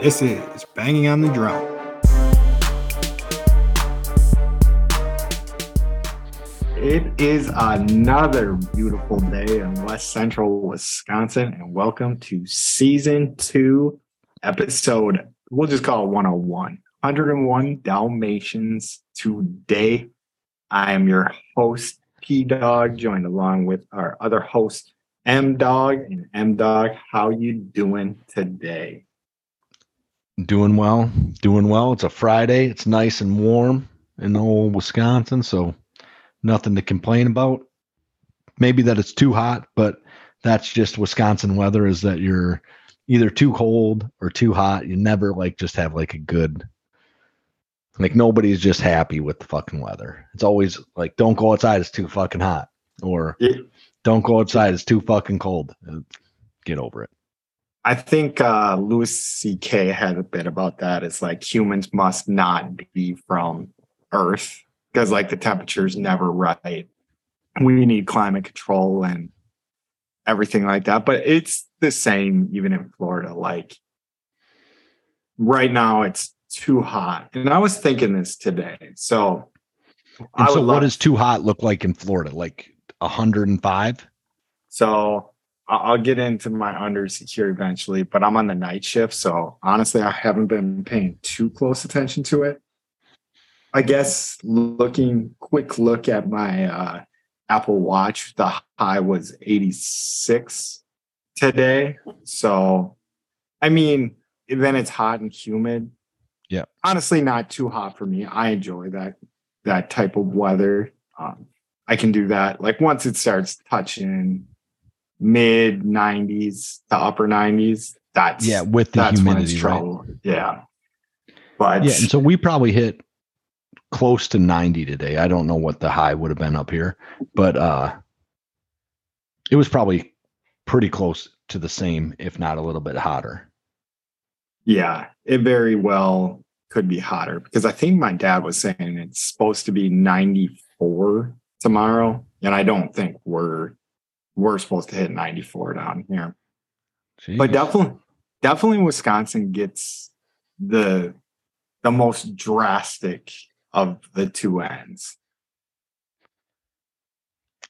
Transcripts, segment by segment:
This is Banging on the Drum. It is another beautiful day in West Central Wisconsin, and welcome to season two, episode, we'll just call it 101 101 Dalmatians. Today, I am your host, P Dog, joined along with our other host, M Dog. And M Dog, how you doing today? Doing well, doing well. It's a Friday. It's nice and warm in old Wisconsin, so nothing to complain about. Maybe that it's too hot, but that's just Wisconsin weather is that you're either too cold or too hot. You never like just have like a good like nobody's just happy with the fucking weather. It's always like don't go outside, it's too fucking hot. Or Yeah. don't go outside, it's too fucking cold. Get over it. I think uh, Louis C.K. had a bit about that. It's like humans must not be from Earth because like the temperature's never right. We need climate control and everything like that. But it's the same even in Florida. Like right now, it's too hot. And I was thinking this today. So I so what does too hot look like in Florida? Like 105? So I'll get into my unders here eventually, but I'm on the night shift. So honestly, I haven't been paying too close attention to it. I guess looking quick look at my uh, Apple Watch, the high was 86 today. So I mean, then it's hot and humid. Yeah. Honestly, not too hot for me. I enjoy that that type of weather. Um, I can do that. Like once it starts touching mid 90s to upper 90s, that's Yeah, with the that's when it's humidity, right? Yeah. But Yeah, and so we probably hit close to 90 today. I don't know what the high would have been up here, but uh it was probably pretty close to the same, if not a little bit hotter. yeah, it very well could be hotter because I think my dad was saying it's supposed to be 94 tomorrow. And I don't think we're we're supposed to hit 94 down here. but definitely definitely wisconsin gets the the most drastic of the two ends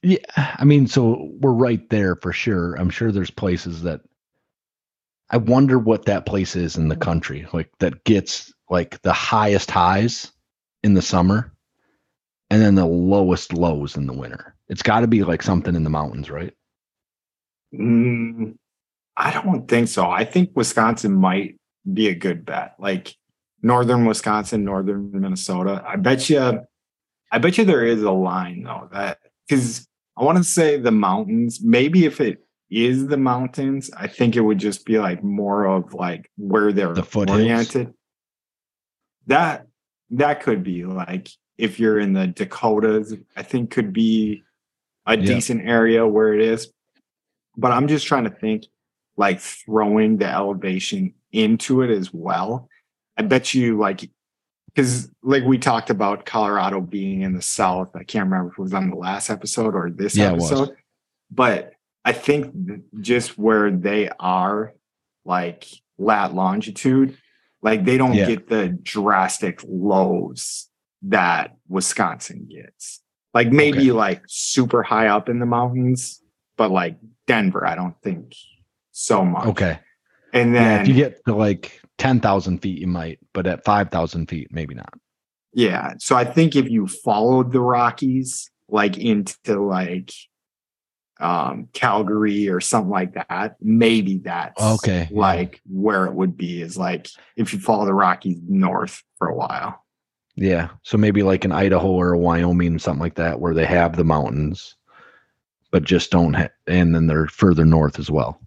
Yeah, I mean, so we're right there for sure. I'm sure there's places that I wonder what that place is in the country, like that gets like the highest highs in the summer and then the lowest lows in the winter. It's got to be like something in the mountains, right? Mm, i don't think so. I think wisconsin might be a good bet. Like northern wisconsin northern minnesota. I bet you i bet you there is a line though that because i want to say the mountains. Maybe if it is the mountains i think it would just be like more of like where they're The oriented. That that could be like if you're in the dakotas i think could be a Yeah. decent area where it is but i'm just trying to think like throwing the elevation into it as well i bet you like because like we talked about colorado being in the south i can't remember if it was on the last episode or this Yeah, episode but i think just where they are like lat longitude like they don't Yeah. get the drastic lows that wisconsin gets like maybe Okay. like super high up in the mountains but like denver i don't think so much Okay. and Yeah, then if you get to like 10,000 feet, you might, but at 5,000 feet, maybe not. Yeah. So I think if you followed the Rockies like into like um Calgary or something like that, maybe that's Okay, yeah. like where it would be is like if you follow the Rockies north for a while. Yeah. So maybe like in Idaho or Wyoming, something like that, where they have the mountains, but just don't, ha- and then they're further north as well.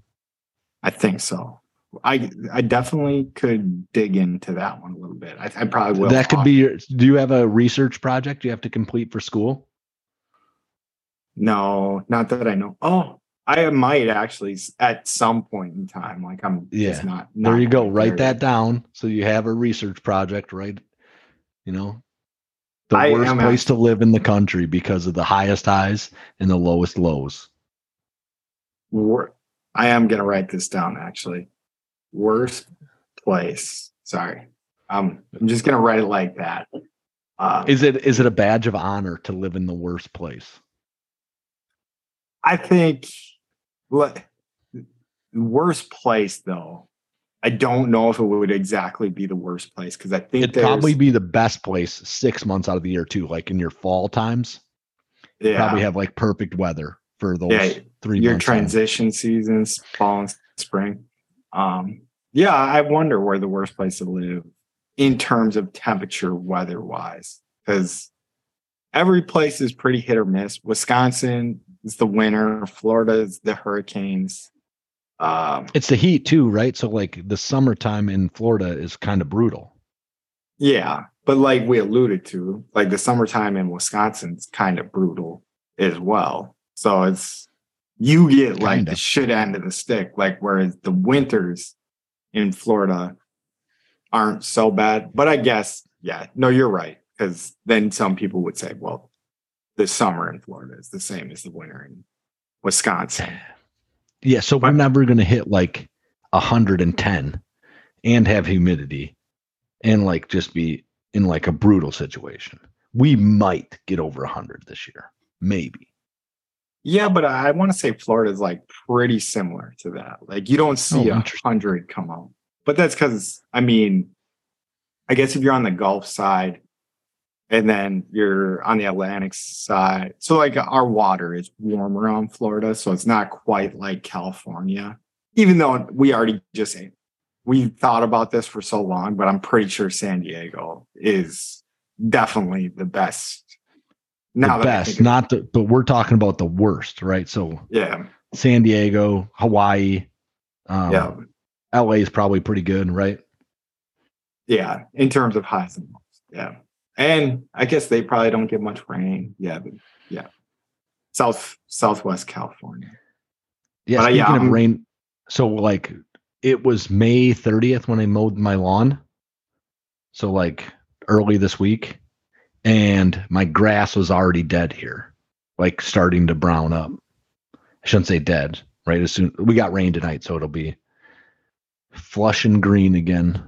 I think so. I I definitely could dig into that one a little bit. I, I probably will. that could be your, do you have a research project you have to complete for school? no, not that I know. Oh, I might actually at some point in time. Like I'm just Yeah. not, There you go. Write that down. So you have a research project, right? You know, the I worst place to live in the country because of the highest highs and the lowest lows. Wor- I am gonna write this down actually. Worst place. Sorry. Um, I'm just gonna write it like that. Uh, Is it is it a badge of honor to live in the worst place? I think le- worst place though. I don't know if it would exactly be the worst place because I think It'd probably be the best place six months out of the year too. Like in your fall times, yeah, probably have like perfect weather for those Yeah, three your transition seasons, fall and spring. Um, yeah, I wonder where the worst place to live in terms of temperature, weather wise, because every place is pretty hit or miss. Wisconsin is the winter, Florida is the hurricanes. Um, It's the heat too, right? So like the summertime in Florida is kind of brutal. yeah, but like we alluded to, like the summertime in Wisconsin's kind of brutal as well. So it's you get like Kinda. the shit end of the stick, like whereas the winters in Florida aren't so bad. But I guess, yeah, no, you're right. Because then some people would say, well, the summer in Florida is the same as the winter in Wisconsin. Yeah, so we're never gonna hit like hundred and ten and have humidity and like just be in like a brutal situation. We might get over hundred this year. Maybe. Yeah, but I want to say Florida is like pretty similar to that. Like you don't see Oh, a hundred come out, but that's because I mean, I guess if you're on the Gulf side, and then you're on the Atlantic side, so like our water is warmer on Florida, so it's not quite like California. Even though we already just we thought about this for so long, but I'm pretty sure San Diego is definitely the best. Now the best, not the but we're talking about the worst, right? So yeah, San Diego, Hawaii, um, yeah. LA is probably pretty good, right? Yeah, in terms of highs and lows. Yeah. And I guess they probably don't get much rain. Yeah, but yeah. South Southwest California. Yeah, But, uh, yeah, rain, so like it was May 30th when I mowed my lawn. So like early this week, and my grass was already dead here, like starting to brown up. I shouldn't say dead, right? As soon we got rain tonight, so it'll be flush and green again.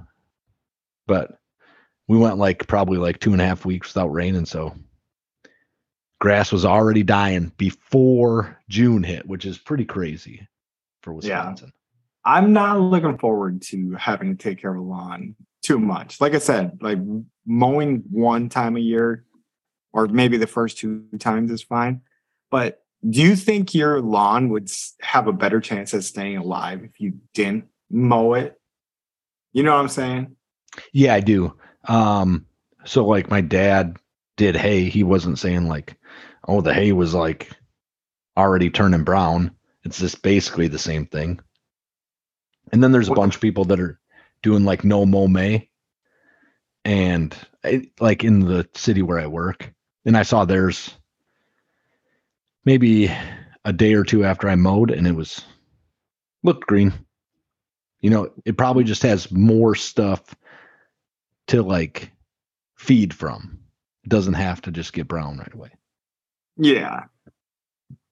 But we went like probably like two and a half weeks without rain, and so grass was already dying before June hit, which is pretty crazy for Wisconsin. Yeah. I'm not looking forward to having to take care of a lawn too much. Like I said, like mowing one time a year or maybe the first two times is fine. But do you think your lawn would have a better chance of staying alive if you didn't mow it? You know what I'm saying? Yeah, I do. Um, so like my dad did hay. He wasn't saying like, oh, the hay was like already turning brown. It's just basically the same thing. And then there's a bunch of people that are doing like no mow may, and I, like in the city where I work, and I saw theirs maybe a day or two after I mowed, and it was looked green. You know, it probably just has more stuff to like feed from. It doesn't have to just get brown right away. Yeah,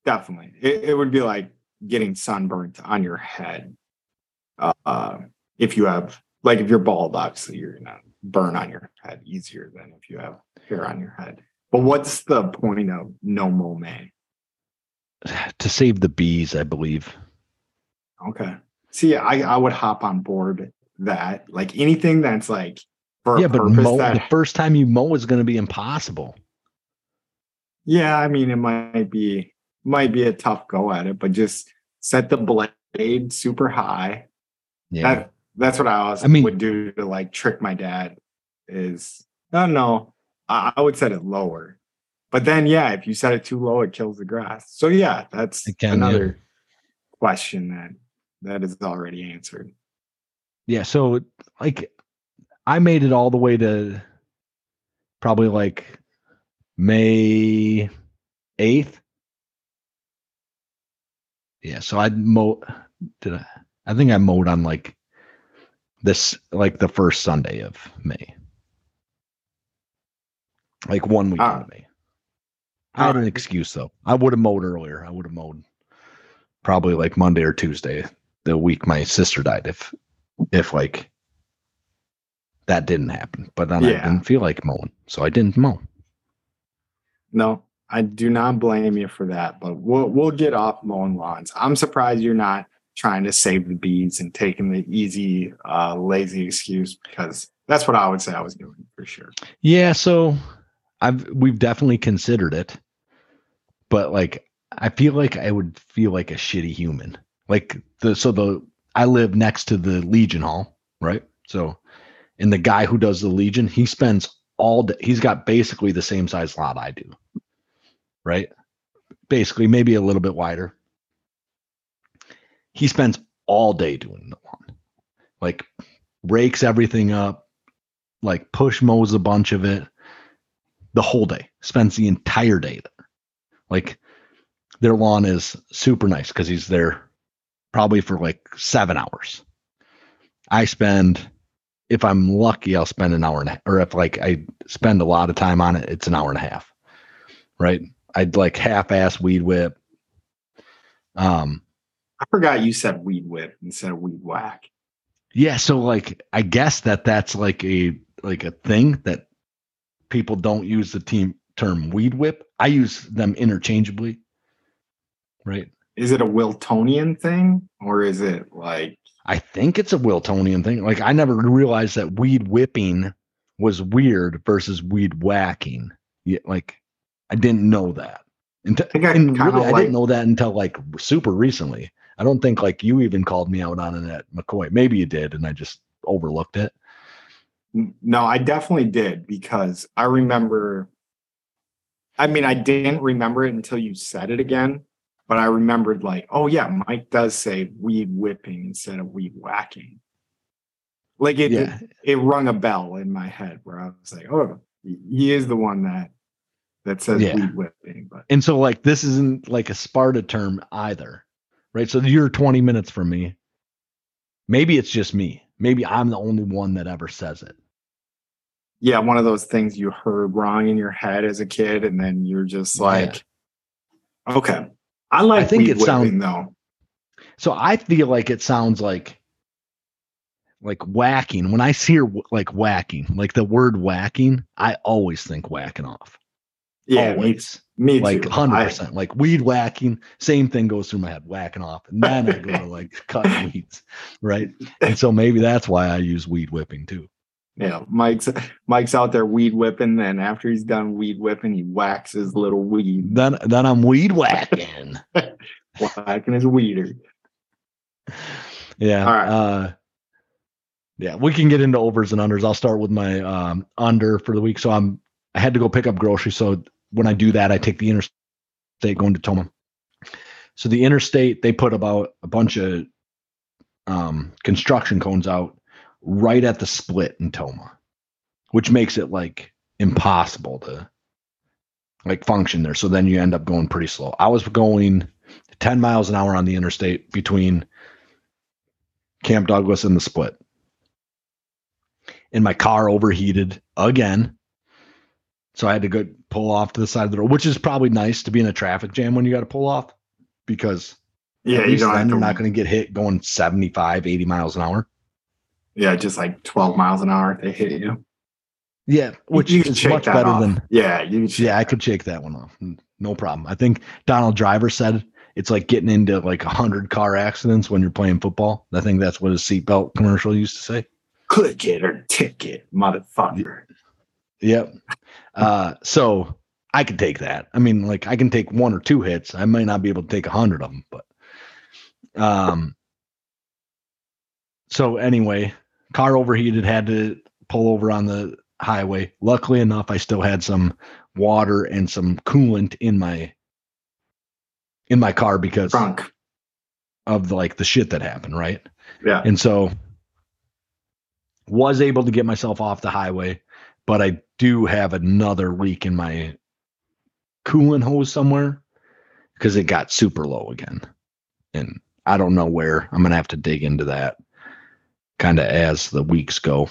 definitely. It, it would be like getting sunburnt on your head. Uh, if you have, like, if you're bald, obviously you're gonna burn on your head easier than if you have hair on your head. But what's the point of no mow May? To save the bees, I believe. Okay. See, I, I would hop on board that. Like anything that's like yeah, but mow, that the first time you mow is going to be impossible. Yeah, I mean, it might be might be a tough go at it, but just set the blade super high. Yeah. That that's what I always I mean- would do to like trick my dad. Is I don't know. I, I would set it lower, but then yeah, if you set it too low, it kills the grass. So yeah, that's can, yeah. another question that that is already answered. yeah. So like I made it all the way to probably like May 8th. Yeah. So I mow, did I, I think I mowed on like this, like the first Sunday of May. Like one week of May. I had an Ah. excuse though. I would have mowed earlier. I would have mowed probably like Monday or Tuesday, the week my sister died. If, if like that didn't happen. But then Yeah. I didn't feel like mowing, so I didn't mow. No, I do not blame you for that, but we'll we'll get off mowing lawns. I'm surprised you're not trying to save the bees and taking the easy, uh, lazy excuse because that's what I would say I was doing for sure. Yeah, so I've we've definitely considered it, but like I feel like I would feel like a shitty human. Like the so the I live next to the Legion Hall, right? So, and the guy who does the Legion, he spends all day. He's got basically the same size lot I do, right? Basically, maybe a little bit wider. He spends all day doing the lawn, like rakes everything up, like push mows a bunch of it the whole day spends the entire day there like their lawn is super nice because he's there probably for like seven hours i spend if i'm lucky i'll spend an hour and a or if like i spend a lot of time on it it's an hour and a half right i'd like half-ass weed whip um I forgot you said weed whip instead of weed whack. Yeah, so like I guess that that's like a like a thing that people don't use the team term weed whip. I use them interchangeably. Right? Is it a Wiltonian thing or is it like I think it's a Wiltonian thing. Like I never realized that weed whipping was weird versus weed whacking. Yeah, like I didn't know that. Until, think I and really, I like- didn't know that until like super recently. I don't think like you even called me out on it at McCoy. Maybe you did, and I just overlooked it. No, I definitely did because I remember. I mean, I didn't remember it until you said it again, but I remembered like, oh yeah, Mike does say weed whipping instead of weed whacking. Like it, Yeah. it, it rung a bell in my head where I was like, oh, he- is the one that that says Yeah. weed whipping. But And so like this isn't like a Sparta term either. Right. So you're 20 minutes from me. Maybe it's just me. Maybe I'm the only one that ever says it. yeah, one of those things you heard wrong in your head as a kid, and then you're just Yeah. like, okay. I like I think it sounds though. So I feel like it sounds like like whacking. When I hear like whacking, like the word whacking, I always think whacking off. Yeah, me, always. me like 100%. Like weed whacking, same thing goes through my head, whacking off. And then I go to like cutting weeds. Right. And so maybe that's why I use weed whipping too. Yeah, Mike's Mike's out there weed whipping. Then after he's done weed whipping, he whacks his little weed, Then then I'm weed whacking. whacking his weeder. Yeah. All right. Uh, yeah, we can get into overs and unders. I'll start with my um, under for the week. So I'm I had to go pick up groceries. So when I do that, I take the interstate going to Tomah. So the interstate, they put about a bunch of um, construction cones out right at the split in Tomah, which makes it like impossible to like function there. So then you end up going pretty slow. I was going 10 miles an hour on the interstate between Camp Douglas and the split. And my car overheated again. So I had to go pull off to the side of the road, which is probably nice to be in a traffic jam when you got to pull off because Yeah, you don't then you're not going to get hit going 75, 80 miles an hour. Yeah, just like twelve miles an hour if they hit you. Yeah, which You can is shake much better off. than Yeah, you. Can yeah, I could shake that one off. No problem. I think Donald Driver said it's like getting into like a hundred car accidents when you're playing football. I think that's what his seatbelt commercial used to say. click it or ticket, motherfucker. Yep. Uh, so I could take that. I mean, like I can take one or two hits. I might not be able to take a hundred of them, but um. So anyway, car overheated, had to pull over on the highway. Luckily enough, I still had some water and some coolant in my in my car because Drunk. of the, like the shit that happened, right? Yeah. And so was able to get myself off the highway, but I do have another leak in my coolant hose somewhere because it got super low again. And I don't know where. I'm going to have to dig into that kind of as the weeks go.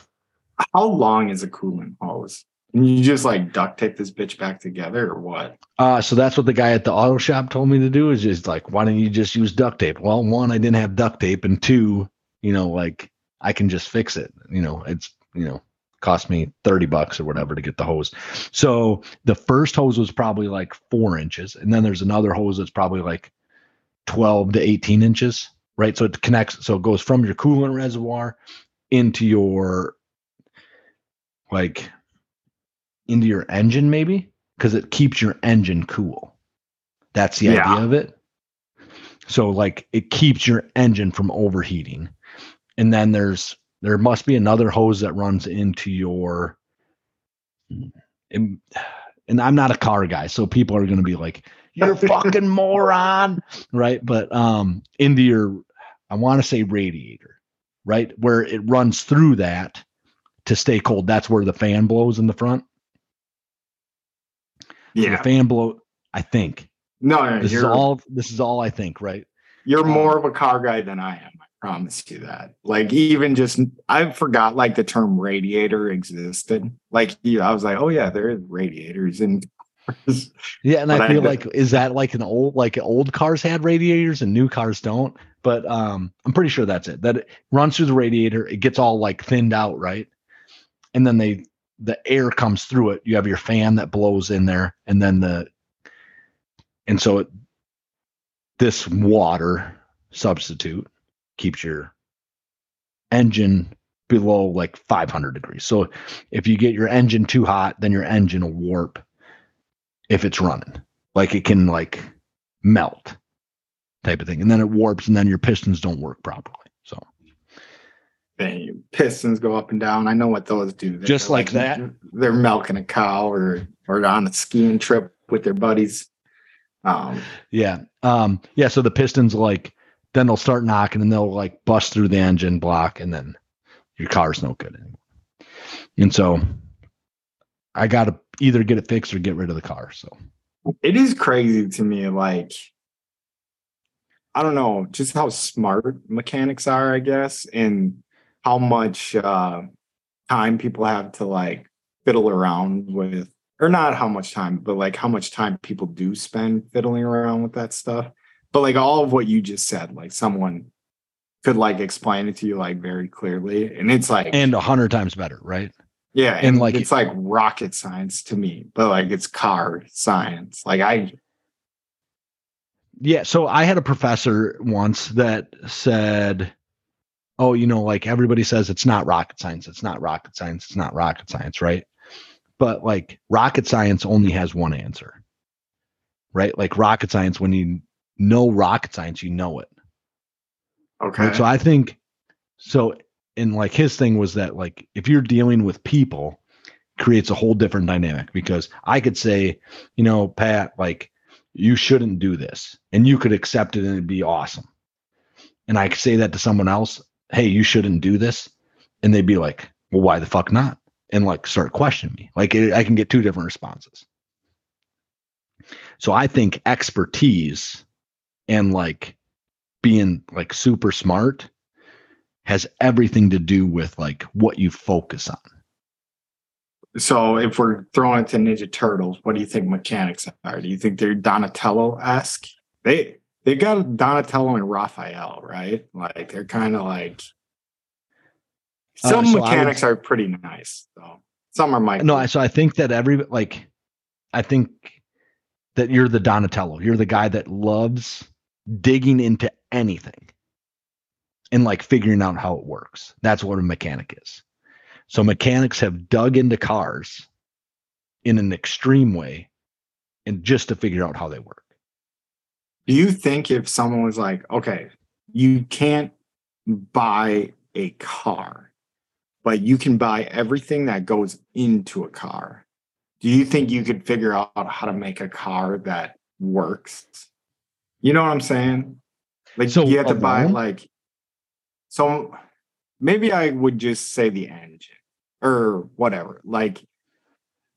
How long is a coolant hose? Can you just like duct tape this bitch back together or what? Uh, so that's what the guy at the auto shop told me to do is just like, why don't you just use duct tape? Well, one, I didn't have duct tape, and two, you know, like I can just fix it. You know, it's you know, Cost me 30 bucks or whatever to get the hose. So the first hose was probably like four inches. And then there's another hose that's probably like 12 to 18 inches, right? So it connects, so it goes from your coolant reservoir into your like into your engine, maybe because it keeps your engine cool. That's the Yeah. idea of it. So like it keeps your engine from overheating. And then there's there must be another hose that runs into your and, and I'm not a car guy, so people are gonna be like, You're fucking moron, right? But um into your I want to say radiator, right? Where it runs through that to stay cold. That's where the fan blows in the front. So Yeah. the fan blow, I think. No, no, This is all this is all I think, right? you're more of a car guy than I am. I promise you that. Like even just I forgot like the term radiator existed. Like yeah, I was like, oh yeah, there is radiators and Yeah, and I I feel d- like is that like an old like old cars had radiators and new cars don't? But um I'm pretty sure that's it. That it runs through the radiator, it gets all like thinned out, right? And then they the air comes through it. You have your fan that blows in there, and then the and so it this water substitute keeps your engine below like 500 degrees. So if you get your engine too hot, then your engine will warp if it's running. Like it can like melt type of thing. And then it warps and then your pistons don't work properly. So Bang, pistons go up and down. I know what those do. They're Just like that? They're milking a cow or or on a skiing trip with their buddies. Um, yeah. Um yeah, so the pistons like then they'll start knocking and they'll like bust through the engine block and then your car's no good anymore. And so I gotta either get it fixed or get rid of the car. So it is crazy to me, like I don't know, just how smart mechanics are, I guess, and how much uh time people have to like fiddle around with or not how much time, but like how much time people do spend fiddling around with that stuff. But like all of what you just said, like someone could like explain it to you like very clearly. And it's like and a hundred times better, right? Yeah, and, and like- it's like rocket science to me, but like it's car science. Like I Yeah, so I had a professor once that said, "Oh, you know, like everybody says it's not rocket science, it's not rocket science, it's not rocket science, right?" But like rocket science only has one answer. Right? Like rocket science when you know rocket science, you know it. okay. Right? So I think so and like his thing was that like if you're dealing with people creates a whole different dynamic because I could say, you know, Pat, like you shouldn't do this and you could accept it and it'd be awesome. And I could say that to someone else, hey, you shouldn't do this. And they'd be like, well, why the fuck not? And like start questioning me. Like it, I can get two different responses. So I think expertise and like being like super smart has everything to do with like what you focus on. So if we're throwing it to Ninja Turtles, what do you think mechanics are? Do you think they're Donatello esque? They they got Donatello and Raphael, right? Like they're kind of like Uh, some so I would- mechanics are pretty nice though. Some are Mike. No, so I think that every like I think that you're the Donatello. You're the guy that loves digging into anything and like figuring out how it works. That's what a mechanic is. So mechanics have dug into cars in an extreme way and just to figure out how they work. Do you think if someone was like, okay, you can't buy a car, but you can buy everything that goes into a car, do you think you could figure out how to make a car that works? You know what I'm saying? Like So, you have to buy like so maybe I would just say the engine or whatever. Like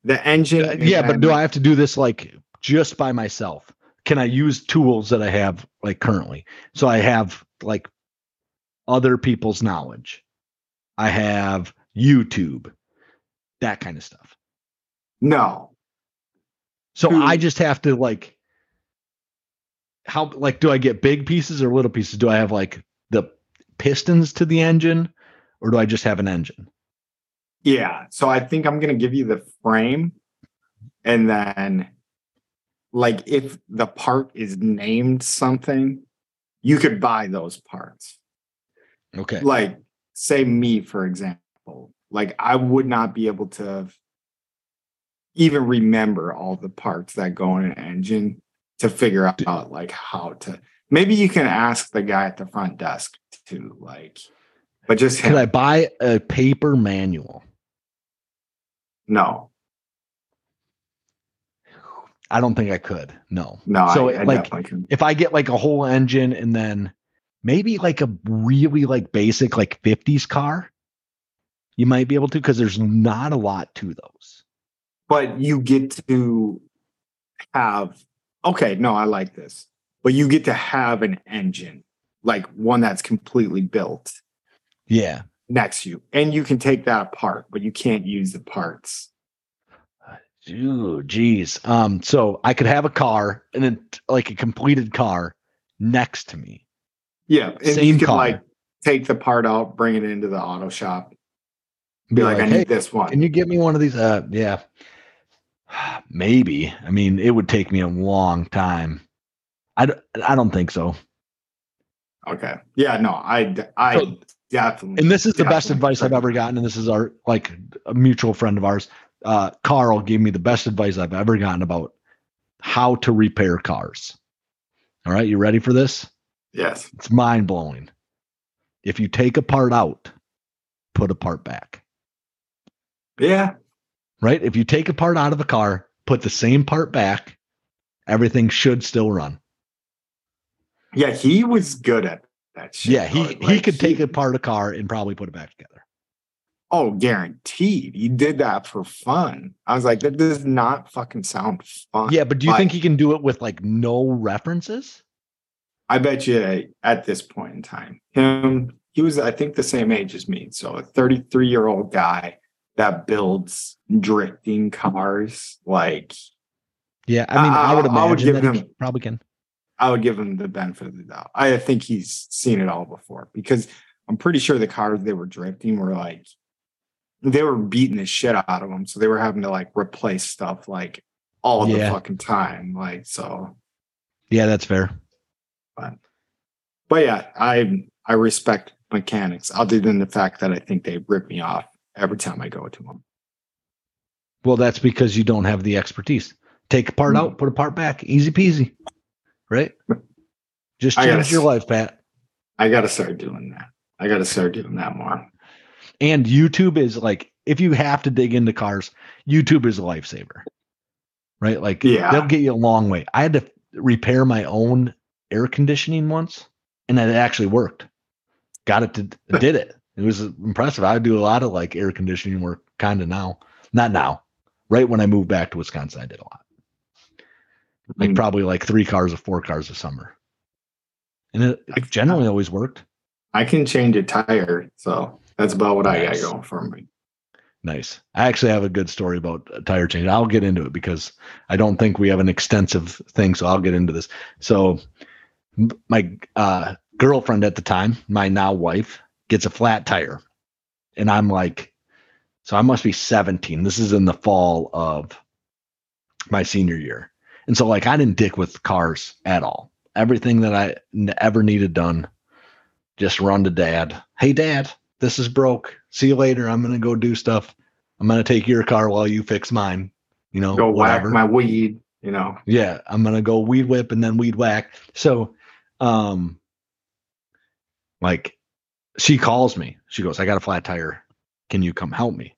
the engine. Uh, yeah, but do I have to do this like just by myself? Can I use tools that I have like currently? So I have like other people's knowledge. I have YouTube, that kind of stuff. No. So I just have to like how like do I get big pieces or little pieces? Do I have like pistons to the engine or do I just have an engine? Yeah. So I think I'm gonna give you the frame, and then, like, if the part is named something, you could buy those parts. Okay. Like, say me for example. Like, I would not be able to even remember all the parts that go in an engine to figure out like how to. Maybe you can ask the guy at the front desk to like, but just him. Could I buy a paper manual? no, I don't think I could. No. no. So, I, I like. If I get like a whole engine and then maybe like a really like basic like 50s car, you might be able to because there's not a lot to those. but you get to have okay no i like this but you get to have an engine like one that's completely built Yeah. next to you and you can take that apart but you can't use the parts Ooh, geez. Um, so I could have a car and then like a completed car next to me. yeah and Same you can car. like take the part out bring it into the auto shop Be, be like, i hey, need this one can you get me one of these? Uh, yeah. Maybe. I mean, it would take me a long time. I, d- I don't think so. Okay yeah no I. So- definitely And this is the best advice I've ever gotten. And this is our like a mutual friend of ours. Uh, Carl gave me the best advice I've ever gotten about how to repair cars. All right, you ready for this? yes It's mind blowing. If you take a part out, put a part back. yeah Right? If you take a part out of a car, put the same part back, everything should still run. Yeah he was good at that shit Yeah, he though. he Like, could take apart a car and probably put it back together. Oh, guaranteed. He did that for fun. I was like, that does not fucking sound fun. Yeah, but do you But think he can do it with like no references? I bet you at this point in time, him, he was, I think, the same age as me. So a 33 year old guy that builds drifting cars. Like, Yeah, I mean, I, I- would I would give he him- probably can. I would give him the benefit of the doubt. I think he's seen it all before because I'm pretty sure the cars they were drifting were like, they were beating the shit out of them. So they were having to like replace stuff like all Yeah. the fucking time. Like, so, Yeah, that's fair. but yeah, I, I respect mechanics other than the fact that I think they rip me off every time I go to them. Well, that's because you don't have the expertise. Take a part Hmm. out, put a part back, easy peasy. Right? Just change your life, Pat. I got to start doing that. I got to start doing that more. And YouTube is like, if you have to dig into cars, YouTube is a lifesaver. Right? Like, Yeah. they'll get you a long way. I had to repair my own air conditioning once, and it actually worked. Got it to did it. It was impressive. I do a lot of like air conditioning work kind of now. Not now. Right when I moved back to Wisconsin, I did a lot. Like Mm. probably like three cars or four cars a summer. And it I- generally always worked. I can change a tire. So that's about what I got going for me. Nice. I actually have a good story about a tire change. I'll get into it because I don't think we have an extensive thing, so I'll get into this. So my uh, girlfriend at the time, my now wife, gets a flat tire, and I'm like, so I must be 17. This is in the fall of my senior year, and so like I didn't dick with cars at all. Everything that I ever needed done, just run to dad. Hey, dad, this is broke. See you later. I'm gonna go do stuff. I'm gonna take your car while you fix mine. You know, Go whatever. whack my weed, you know. Yeah, I'm gonna go weed whip and then weed whack. So, um, like, she calls me. She goes, "I got a flat tire. Can you come help me?"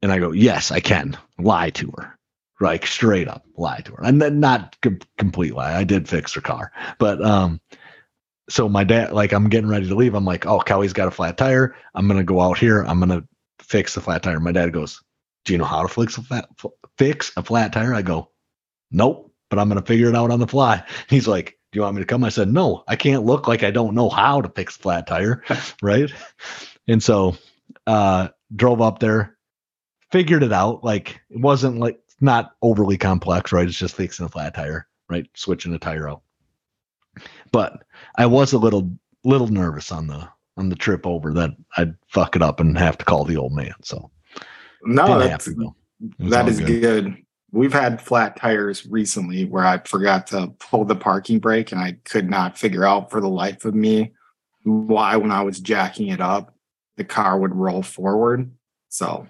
And I go, "Yes, I can." Lie to her, like straight up lie to her, and then not com- complete lie. I did fix her car, but um, so my dad, like, I'm getting ready to leave. I'm like, "Oh, Kelly's got a flat tire. I'm gonna go out here. I'm gonna fix the flat tire." My dad goes, "Do you know how to fix a flat fix a flat tire?" I go, nope, but I'm going to figure it out on the fly. He's like, do you want me to come? I said, no, I can't look like I don't know how to fix a flat tire. right. And so, uh, drove up there, figured it out. Like it wasn't like not overly complex, right? It's just fixing a flat tire, right? Switching a tire out. But I was a little, little nervous on the, on the trip over that I'd fuck it up and have to call the old man. So No, that's happen, though. It was that is good. We've had flat tires recently where I forgot to pull the parking brake and I could not figure out for the life of me why when I was jacking it up, the car would roll forward. So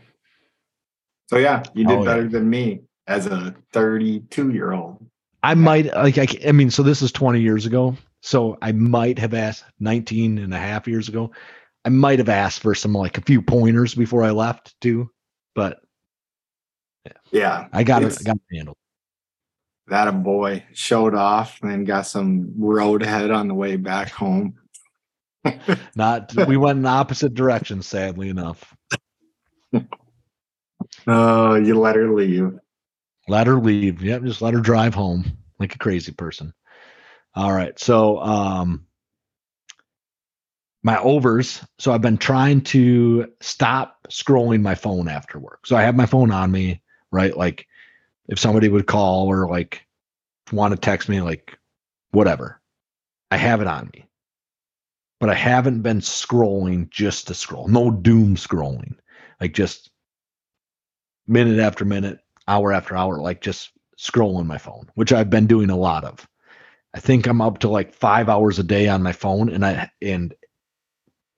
so yeah, you did Oh, yeah. better than me as a 32 year old. I might like I, I mean so this is 20 years ago so I might have asked 19 and a half years ago I might have asked for some like a few pointers before I left too but Yeah. I got it I got it handled That a boy showed off and then got some road head on the way back home. not we went in opposite directions sadly enough Oh, you let her leave. let her leave. Yep just let her drive home like a crazy person. All right so um my overs so i've been trying to stop scrolling my phone after work. So i have my phone on me right? Like if somebody would call or like want to text me like whatever i have it on me. But i haven't been scrolling just to scroll. No doom scrolling. Like just minute after minute hour after hour like just scrolling my phone which i've been doing a lot of i think i'm up to like five hours a day on my phone and i and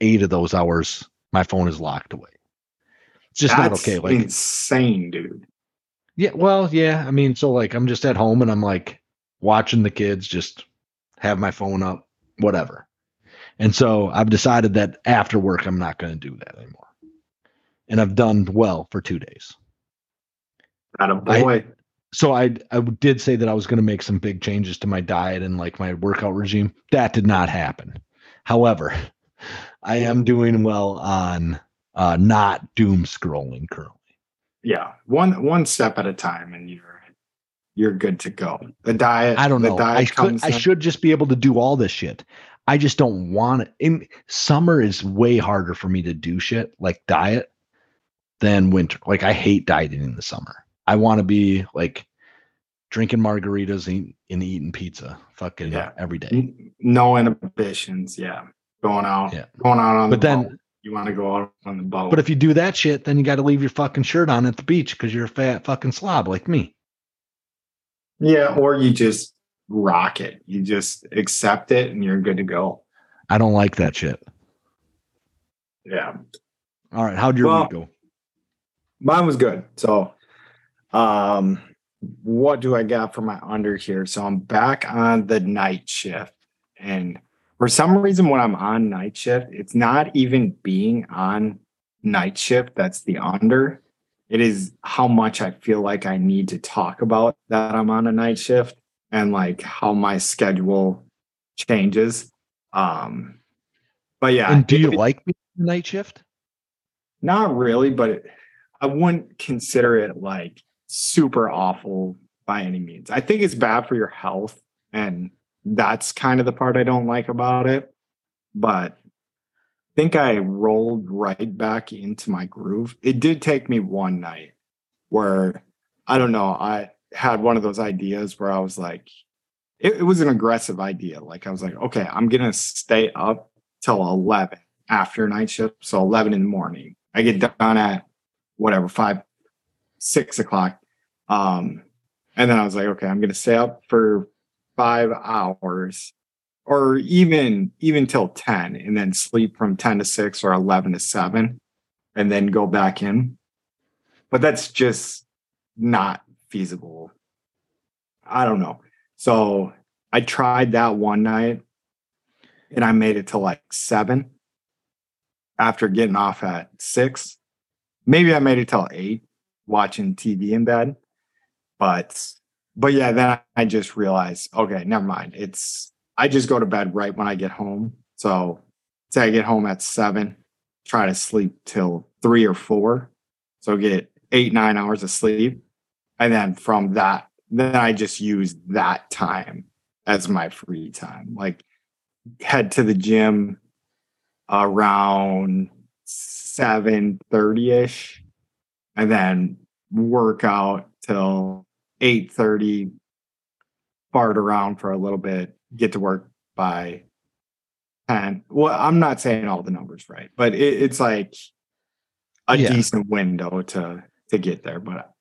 eight of those hours my phone is locked away it's just not okay like insane, dude. yeah, well, yeah. I mean, so like I'm just at home and I'm like watching the kids, just have my phone up, whatever. And so I've decided that after work I'm not going to do that anymore. And I've done well for 2 days. That a boy. So I I did say that I was going to make some big changes to my diet and like my workout regime. That did not happen. However, I am doing well on uh not doom scrolling currently. yeah. One one step at a time and you're you're good to go. The diet I don't the know. diet I could I should just be able to do all this shit. I just don't want it. In summer is way harder for me to do shit like diet than winter. Like I hate dieting in the summer. I want to be like drinking margaritas and, and eating pizza fucking Yeah. every day. No inhibitions. Yeah. Going out. Yeah. Going out on But the then boat. you want to go out on the boat. but if you do that shit, then you got to leave your fucking shirt on at the beach because you're a fat fucking slob like me. yeah, or you just rock it. You just accept it and you're good to go. I don't like that shit. Yeah. All right, how'd your Well, week go? Mine was good. So, um, what do I got for my under here? So I'm back on the night shift, and for some reason, when I'm on night shift, it's not even being on night shift that's the under. It is how much I feel like I need to talk about that I'm on a night shift and like how my schedule changes. Um, but yeah, And do you it- like night shift? not really, but it, I wouldn't consider it like super awful by any means. I think it's bad for your health, and that's kind of the part I don't like about it. But I think I rolled right back into my groove. It did take me one night where I don't know, I had one of those ideas where I was like, it, it was an aggressive idea. Like I was like, okay, I'm gonna stay up till 11 after night shift. So 11 in the morning. I get done at whatever, five, six o'clock. Um, and then I was like, okay, I'm going to stay up for five hours or even, even till 10 and then sleep from 10 to six or 11 to seven and then go back in. But that's just not feasible. I don't know. So I tried that one night and I made it to like seven after getting off at six. Maybe I made it till eight watching TV in bed. But but yeah, then I just realized, okay, never mind. It's I just go to bed right when I get home. So say I get home at seven, try to sleep till three or four. So get eight, nine hours of sleep. And then from that, then I just use that time as my free time. Like head to the gym around 7 ish and then work out till 8 fart around for a little bit get to work by 10. Well, I'm not saying all the numbers right, but it, it's like a Yeah. decent window to to get there. But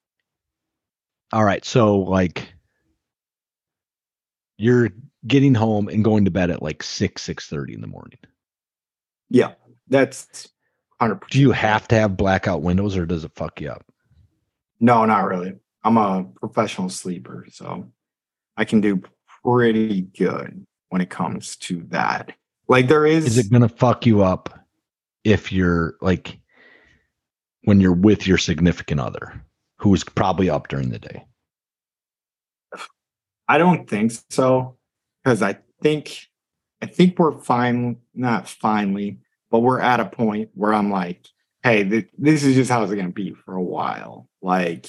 All right. So like you're getting home and going to bed at like six, six thirty in the morning. yeah, that's hundred percent. Do you have to have blackout windows or does it fuck you up? No, not really. I'm a professional sleeper, so I can do pretty good when it comes to that. Like there is, Is it gonna fuck you up if you're like when you're with your significant other who's probably up during the day? I don't think so because I think I think we're fine, not finally, but we're at a point where I'm like, hey, th- this is just how it's gonna be for a while. Like,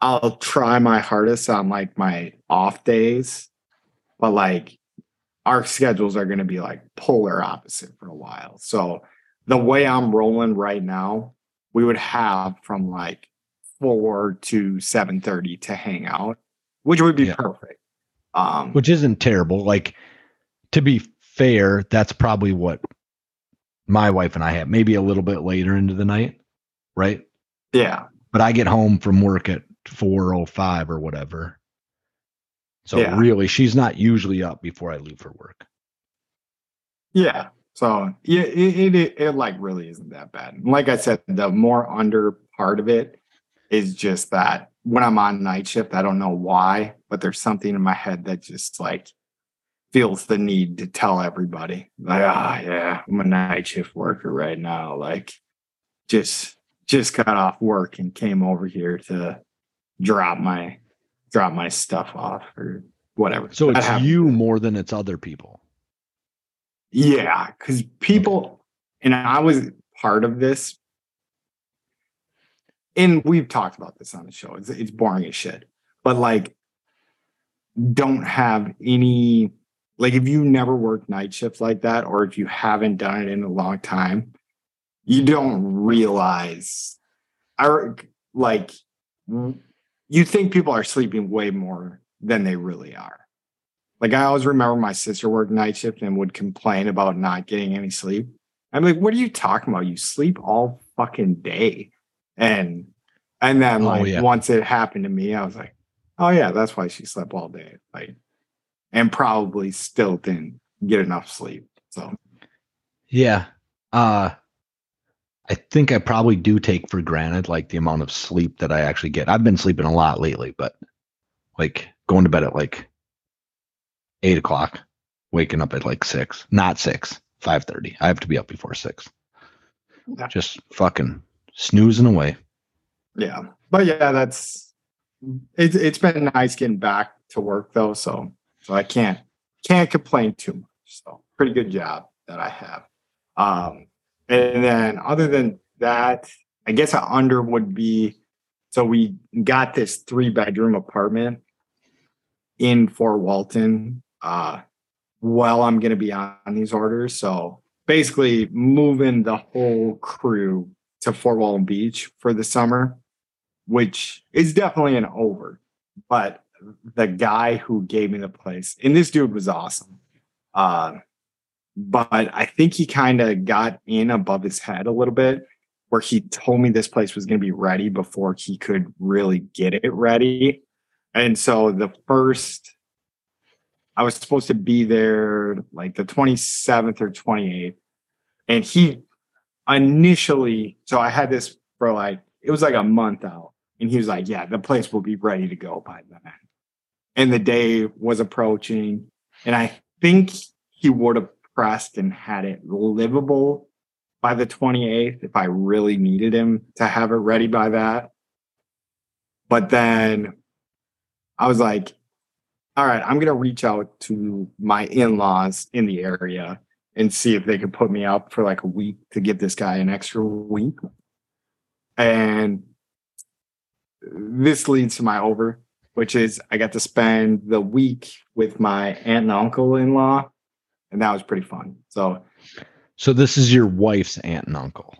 I'll try my hardest on like my off days, but like our schedules are gonna be like polar opposite for a while. So the way I'm rolling right now, we would have from like four to seven thirty to hang out which would be Yeah. perfect. Um, Which isn't terrible. Like to be fair, that's probably what my wife and I have, maybe a little bit later into the night, right? yeah, But I get home from work at four oh five or whatever. So Yeah. really she's not usually up before I leave for work. yeah. So yeah, it, it it like really isn't that bad. And Like I said, the more under part of it is just that when I'm on night shift, I don't know why, but there's something in my head that just like feels the need to tell everybody, like, ah, yeah, I'm a night shift worker right now. Like, just just got off work and came over here to drop my drop my stuff off or whatever. So That it's happens. you more than it's other people. Yeah, because people, and I was part of this, and we've talked about this on the show. It's it's boring as shit, but like, don't have any like if you never worked night shifts like that, or if you haven't done it in a long time, you don't realize. I like you think people are sleeping way more than they really are. Like I always remember my sister worked night shift and would complain about not getting any sleep. I'm like, what are you talking about? You sleep all fucking day. And and then Oh, like yeah. once it happened to me, I was like, oh yeah, that's why she slept all day. Like and probably still didn't get enough sleep. So Yeah. Uh I think I probably do take for granted like the amount of sleep that I actually get. I've been sleeping a lot lately, but like going to bed at like eight o'clock, waking up at like six, not six, five thirty. I have to be up before six. Yeah. Just fucking snoozing away. yeah. But yeah, that's it's it's been nice getting back to work though. So so I can't can't complain too much. So pretty good job that I have. Um and then other than that, I guess a under would be so we got this three bedroom apartment in Fort Walton uh while I'm gonna be on these orders. So basically moving the whole crew to Fort Walton Beach for the summer, which is definitely an over. But the guy who gave me the place, and this dude was awesome. Uh, but I think he kind of got in above his head a little bit, where he told me this place was going to be ready before he could really get it ready. And so the first, I was supposed to be there like the 27th or 28th. And he initially, so I had this for like, it was like a month out. And he was like, yeah, the place will be ready to go by then. And the day was approaching. And I think he would have pressed and had it livable by the 28th if I really needed him to have it ready by that. But then I was like, all right, I'm going to reach out to my in laws in the area and see if they could put me up for like a week to give this guy an extra week. And this leads to my over, which is I got to spend the week with my aunt and uncle in law, and that was pretty fun. So, So this is your wife's aunt and uncle.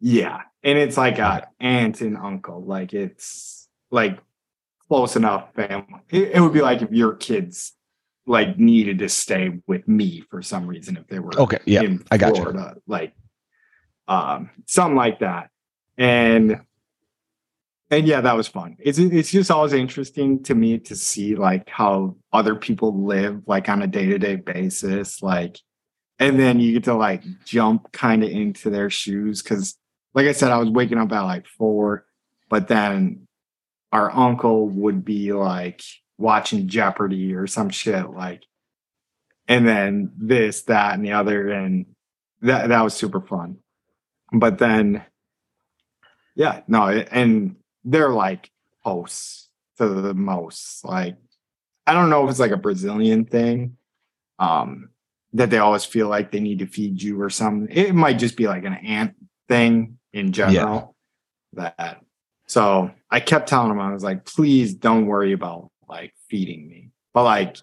yeah. And it's like a aunt and uncle, like it's like close enough family. It, it would be like if your kids like needed to stay with me for some reason if they were Okay. Yeah. in I got you. Like um something like that. And and yeah, that was fun. It's it's just always interesting to me to see like how other people live like on a day-to-day basis. Like and then you get to like jump kind of into their shoes because like I said, I was waking up at like four, but then our uncle would be like watching Jeopardy or some shit like and then this, that, and the other, and that that was super fun. But then, yeah, no, and they're like hosts to the most. Like, I don't know if it's like a Brazilian thing, um, that they always feel like they need to feed you or something. It might just be like an aunt thing in general. That so I kept telling them, I was like, please don't worry about like feeding me. But like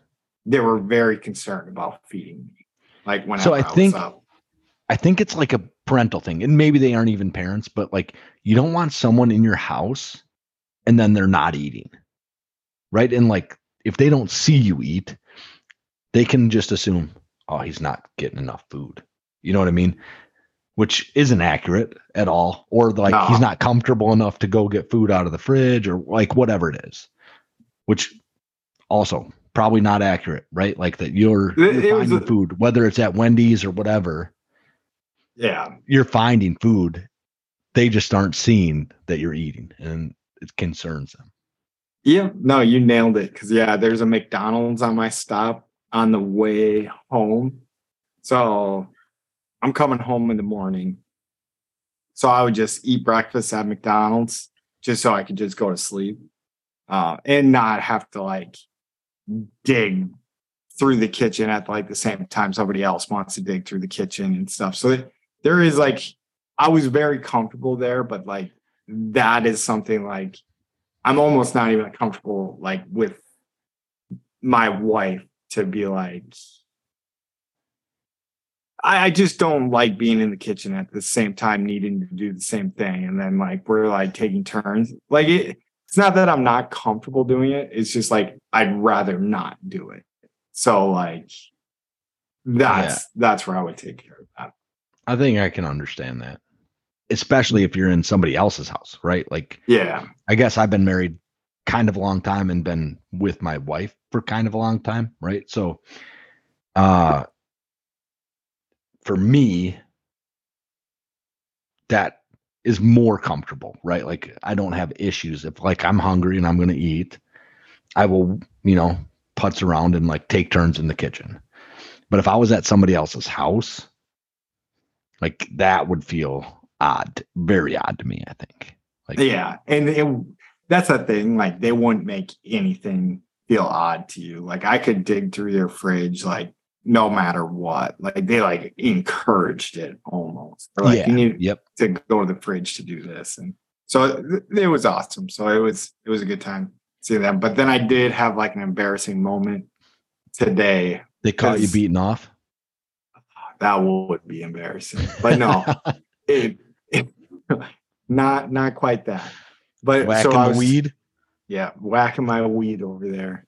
they were very concerned about feeding me. Like when So I was think- up. I think it's like a parental thing, and maybe they aren't even parents, but like you don't want someone in your house and then they're not eating, right? And like if they don't see you eat, they can just assume, oh, he's not getting enough food. You know what I mean? Which isn't accurate at all, or like No. he's not comfortable enough to go get food out of the fridge, or like whatever it is. Which also probably not accurate, right? Like that you're, you're finding a- food, whether it's at Wendy's or whatever yeah. you're finding food they just aren't seeing that you're eating and it concerns them Yeah, no, you nailed it. Cause yeah, there's a McDonald's on my stop on the way home. So I'm coming home in the morning. So I would just eat breakfast at McDonald's just so I could just go to sleep. Uh, and not have to like dig through the kitchen at like the same time somebody else wants to dig through the kitchen and stuff. So it- there is like I was very comfortable there, but like that is something like I'm almost not even comfortable like with my wife to be like I, I just don't like being in the kitchen at the same time needing to do the same thing and then like we're like taking turns. Like it, it's not that i'm not comfortable doing it it's just like i'd rather not do it. So like that's that's where i would take care of that i think i can understand that. Especially if you're in somebody else's house right? Like yeah. I guess i've been married kind of a long time and been with my wife for kind of a long time right? So uh for me that is more comfortable right? Like i don't have issues. If like i'm hungry and i'm going to eat i will you know putz around and like take turns in the kitchen. But if i was at somebody else's house like that would feel odd very odd to me i think. Like yeah and it, that's the thing like they wouldn't make anything feel odd to you. Like i could dig through their fridge like no matter what. Like they like encouraged it almost. They're like yeah you need yep. to go to the fridge to do this. And so th- it was awesome. So it was it was a good time seeing them. But then i did have like an embarrassing moment today they caught you beating off that would be embarrassing. But no it, it- not not quite that. But whacking so was, weed? Yeah whacking my weed over there.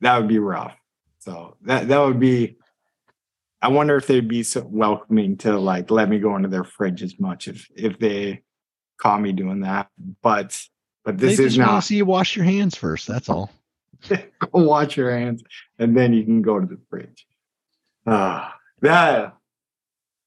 That would be rough. So that that would be i wonder if they'd be so welcoming to like let me go into their fridge as much if if they caught me doing that. But but this they is not see you wash your hands first that's all. Go wash your hands and then you can go to the fridge. Ah, that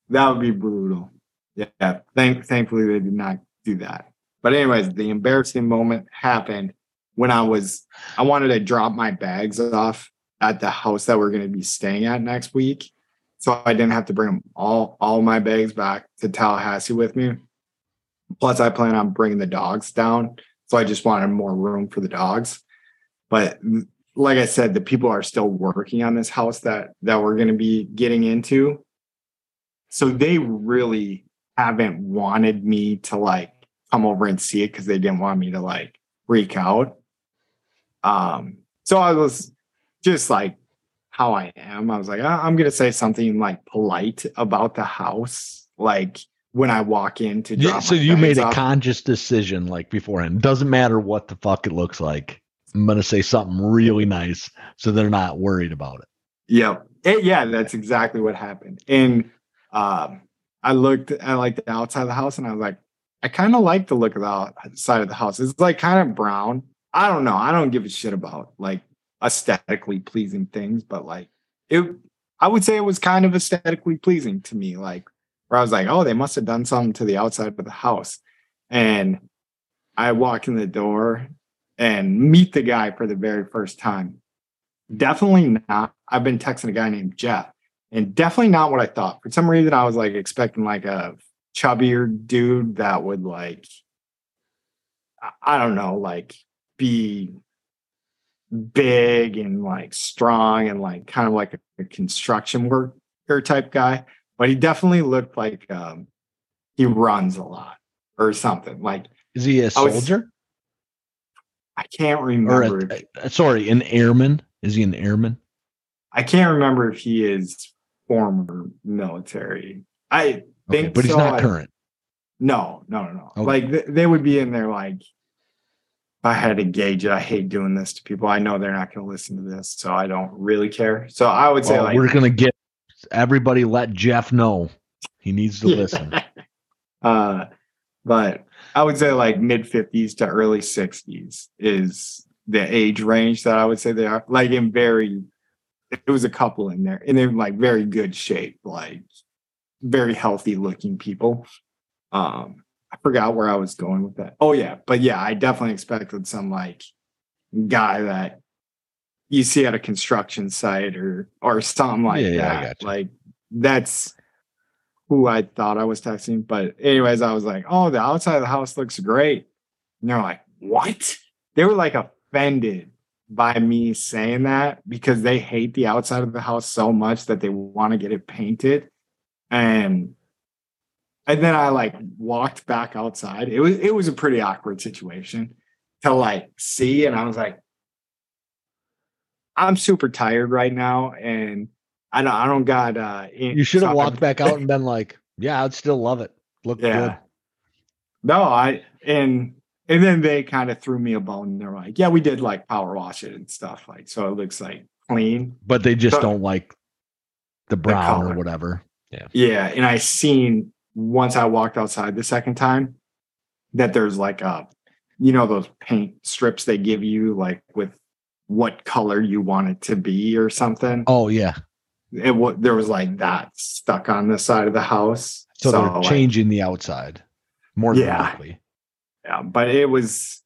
that would be brutal. Yeah thank thankfully they did not do that. But anyways the embarrassing moment happened when i was i wanted to drop my bags off at the house that we're going to be staying at next week. So i didn't have to bring all all my bags back to tallahassee with me. Plus i plan on bringing the dogs down so i just wanted more room for the dogs. But like I said, the people are still working on this house that that we're going to be getting into. So they really haven't wanted me to like come over and see it because they didn't want me to like freak out. Um, so I was just like how I am. I was like, "Ah, I'm going to say something like polite about the house, like when I walk in to Yeah, drop so my you made a off. conscious decision like beforehand doesn't matter what the fuck it looks like I'm gonna say something really nice so they're not worried about it. Yep. It- yeah, that's exactly what happened. And um, I looked at like the outside of the house and I was like, I kind of like the look of the outside of the house. It's like kind of brown. I don't know. I don't give a shit about like aesthetically pleasing things, but like it, I would say it was kind of aesthetically pleasing to me. Like where I was like, oh, they must have done something to the outside of the house. And I walk in the door and meet the guy for the very first time. Definitely not. I've been texting a guy named Jeff, and definitely not what I thought. For some reason, I was like expecting like a chubbier dude that would like, I- don't know, like be big and like strong and like kind of like a, construction worker type guy. But he definitely looked like um, he runs a lot or something. Like Is he a soldier I can't remember. a, a- sorry, an airman? Is he an airman? I can't remember if he is former military. I Okay, think but he's so. not I- current. No, no, no, no. Okay. Like th- they would be in there like if I had to gauge it. I hate doing this to people. I know they're not going to listen to this, so I don't really care. So I would say Well, like we're gonna get everybody. Let Jeff know he needs to listen. uh, but I would say like mid fifties to early sixties is the age range that I would say they are. Like in very, it was a couple in there, and they're like very good shape, like very healthy looking people. Um, I forgot where I was going with that. Oh yeah, but yeah, I definitely expected some like guy that you see at a construction site or or something like Yeah, yeah, that. Like that's who I thought I was texting. But anyways, I was like, oh, the outside of the house looks great. And they're like, what? They were like offended by me saying that because they hate the outside of the house so much that they want to get it painted. And and then I like walked back outside. It was it was a pretty awkward situation to like see. And I was like, I'm super tired right now. And I don't I don't got uh You should have so I- walked back out and been like, "Yeah, I'd still love it. Look Yeah. good." No, I and and then they kind of threw me a bone. They're like, "Yeah, we did like power wash it and stuff, like so it looks like clean." But they just So- don't like the brown or whatever. Yeah, yeah. and I seen once I walked outside the second time that there's like a, you know, those paint strips they give you like with what color you want it to be or something. Oh yeah. It was there was like that stuck on the side of the house. So, they're like, changing the outside more Yeah. likely. yeah but it was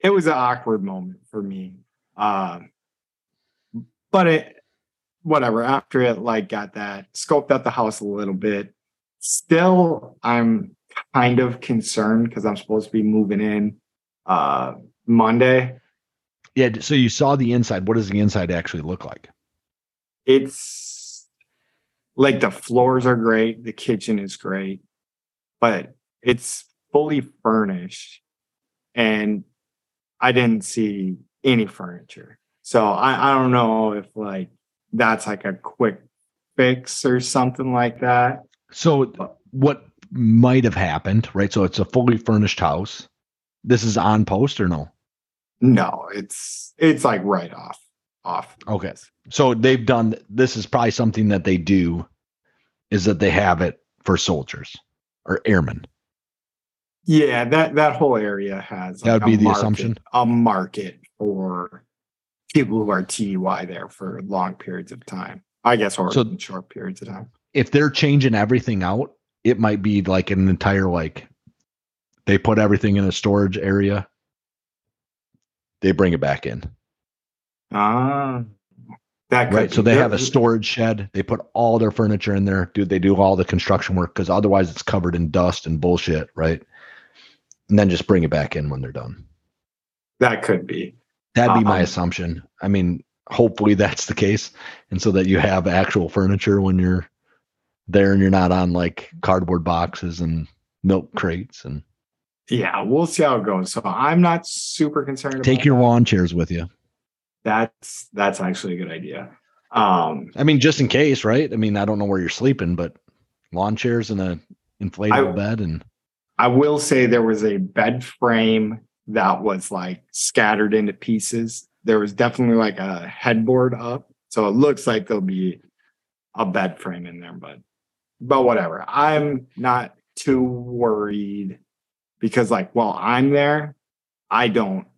it was an awkward moment for me um but it whatever after it like got that scoped out the house a little bit still i'm kind of concerned because i'm supposed to be moving in uh monday Yeah. So you saw the inside. What does the inside actually look like? It's like the floors are great the kitchen is great but it's fully furnished and i didn't see any furniture so i, I don't know if like that's like a quick fix or something like that So what might have happened, right? So it's a fully furnished house. This is on post or no? no it's it's like right off off Okay. So they've done this is probably something that they do is that they have it for soldiers or airmen. yeah that that whole area has That would a be the market- assumption? a market for people who are TDY there for long periods of time. I guess, or So- short periods of time. If they're changing everything out, it might be like an entire like they put everything in a storage area. They bring it back in. Ah, that Right. So they have a storage shed. They put all their furniture in there. Dude, they do all the construction work because otherwise it's covered in dust and bullshit, right? And then just bring it back in when they're done. That could be. That'd be my Um, assumption. I mean, hopefully that's the case. And so that you have actual furniture when you're there and you're not on like cardboard boxes and milk crates and Yeah, we'll see how it goes. So I'm not super concerned. take your that. lawn chairs with you. That's that's actually a good idea. Um, I mean, just in case, right? I mean, I don't know where you're sleeping, but lawn chairs and a inflatable I- bed and I will say there was a bed frame that was like scattered into pieces. There was definitely like a headboard up. So it looks like there'll be a bed frame in there, but but whatever. I'm not too worried because like while I'm there, I don't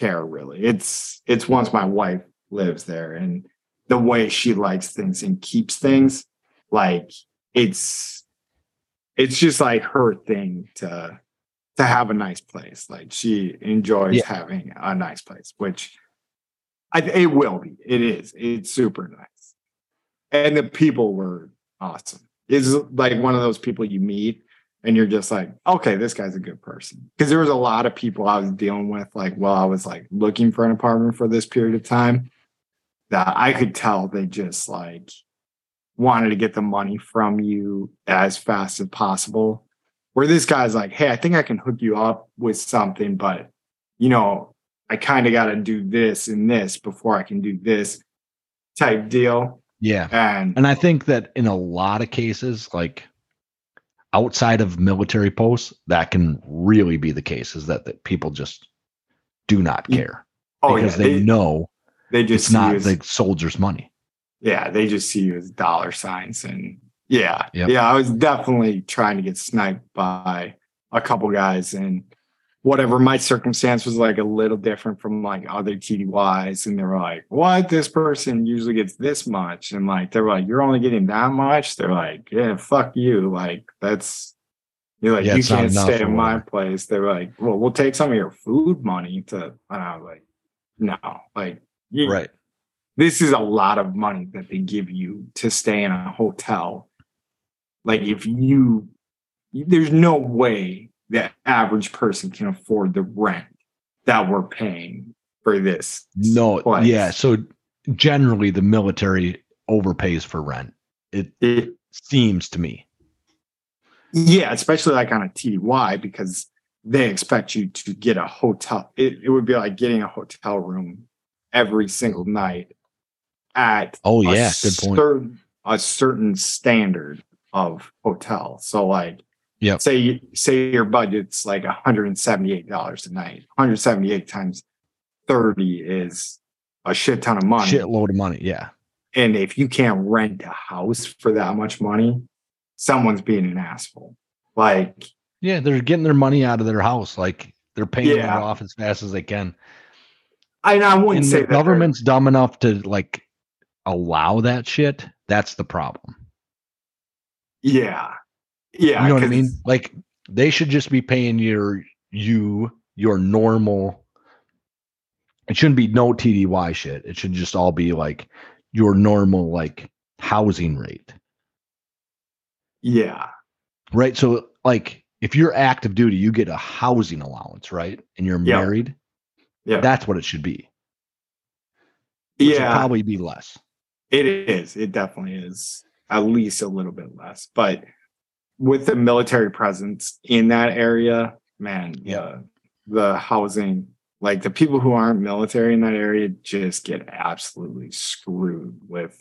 care really. It's it's once my wife lives there and the way she likes things and keeps things, like it's it's just like her thing to to have a nice place. Like she enjoys Yeah. having a nice place, which I it will be. It is. It's super nice. And the people were awesome. It's like one of those people you meet and you're just like, okay, this guy's a good person. Because there was a lot of people I was dealing with, like while I was like looking for an apartment for this period of time, that I could tell they just like wanted to get the money from you as fast as possible. Where this guy's like, hey, I think I can hook you up with something, but you know, I kind of got to do this and this before I can do this type deal. Yeah. And And I think that in a lot of cases, like outside of military posts, that can really be the case is that, that people just do not care oh yeah, because they, they, know they just it's not as- the soldier's money. yeah, they just see you as dollar signs and yeah, Yep. yeah. I was definitely trying to get sniped by a couple guys and whatever my circumstance was like a little different from like other TDYs and they were like, what this person usually gets this much and like they're like, you're only getting that much. They're like, yeah, fuck you. Like that's you're like Yeah, you can't stay in my place. They're like, well, we'll take some of your food money to. And I was like, no, like you, Right. this is a lot of money that they give you to stay in a hotel. Like if you, there's no way the average person can afford the rent that we're paying for this. No, place. yeah. So generally the military overpays for rent. It It- seems to me. yeah, especially like on a TDY because they expect you to get a hotel. It, it would be like getting a hotel room every single night at Oh a yeah, good point. a certain standard of hotel. So like, Yep. say say your budget's like one hundred and seventy eight dollars a night. One hundred seventy eight times thirty is a shit ton of money. Shitload of money. Yeah. And if you can't rent a house for that much money, someone's being an asshole. Like, Yeah, they're getting their money out of their house. Like they're paying Yeah. it off as fast as they can. I, I wouldn't And say the government's dumb enough to like allow that shit. That's the problem. Yeah, yeah. you know what I mean? Like they should just be paying your you your normal. It shouldn't be no TDY shit. It should just all be like your normal like housing rate, Yeah, right? So like if you're active duty, you get a housing allowance, right? And you're Yeah. married. yeah, That's what it should be. Should yeah. probably be less. It is. It definitely is. At least a little bit less. But with the military presence in that area, man, Yeah. the, the housing, like the people who aren't military in that area just get absolutely screwed with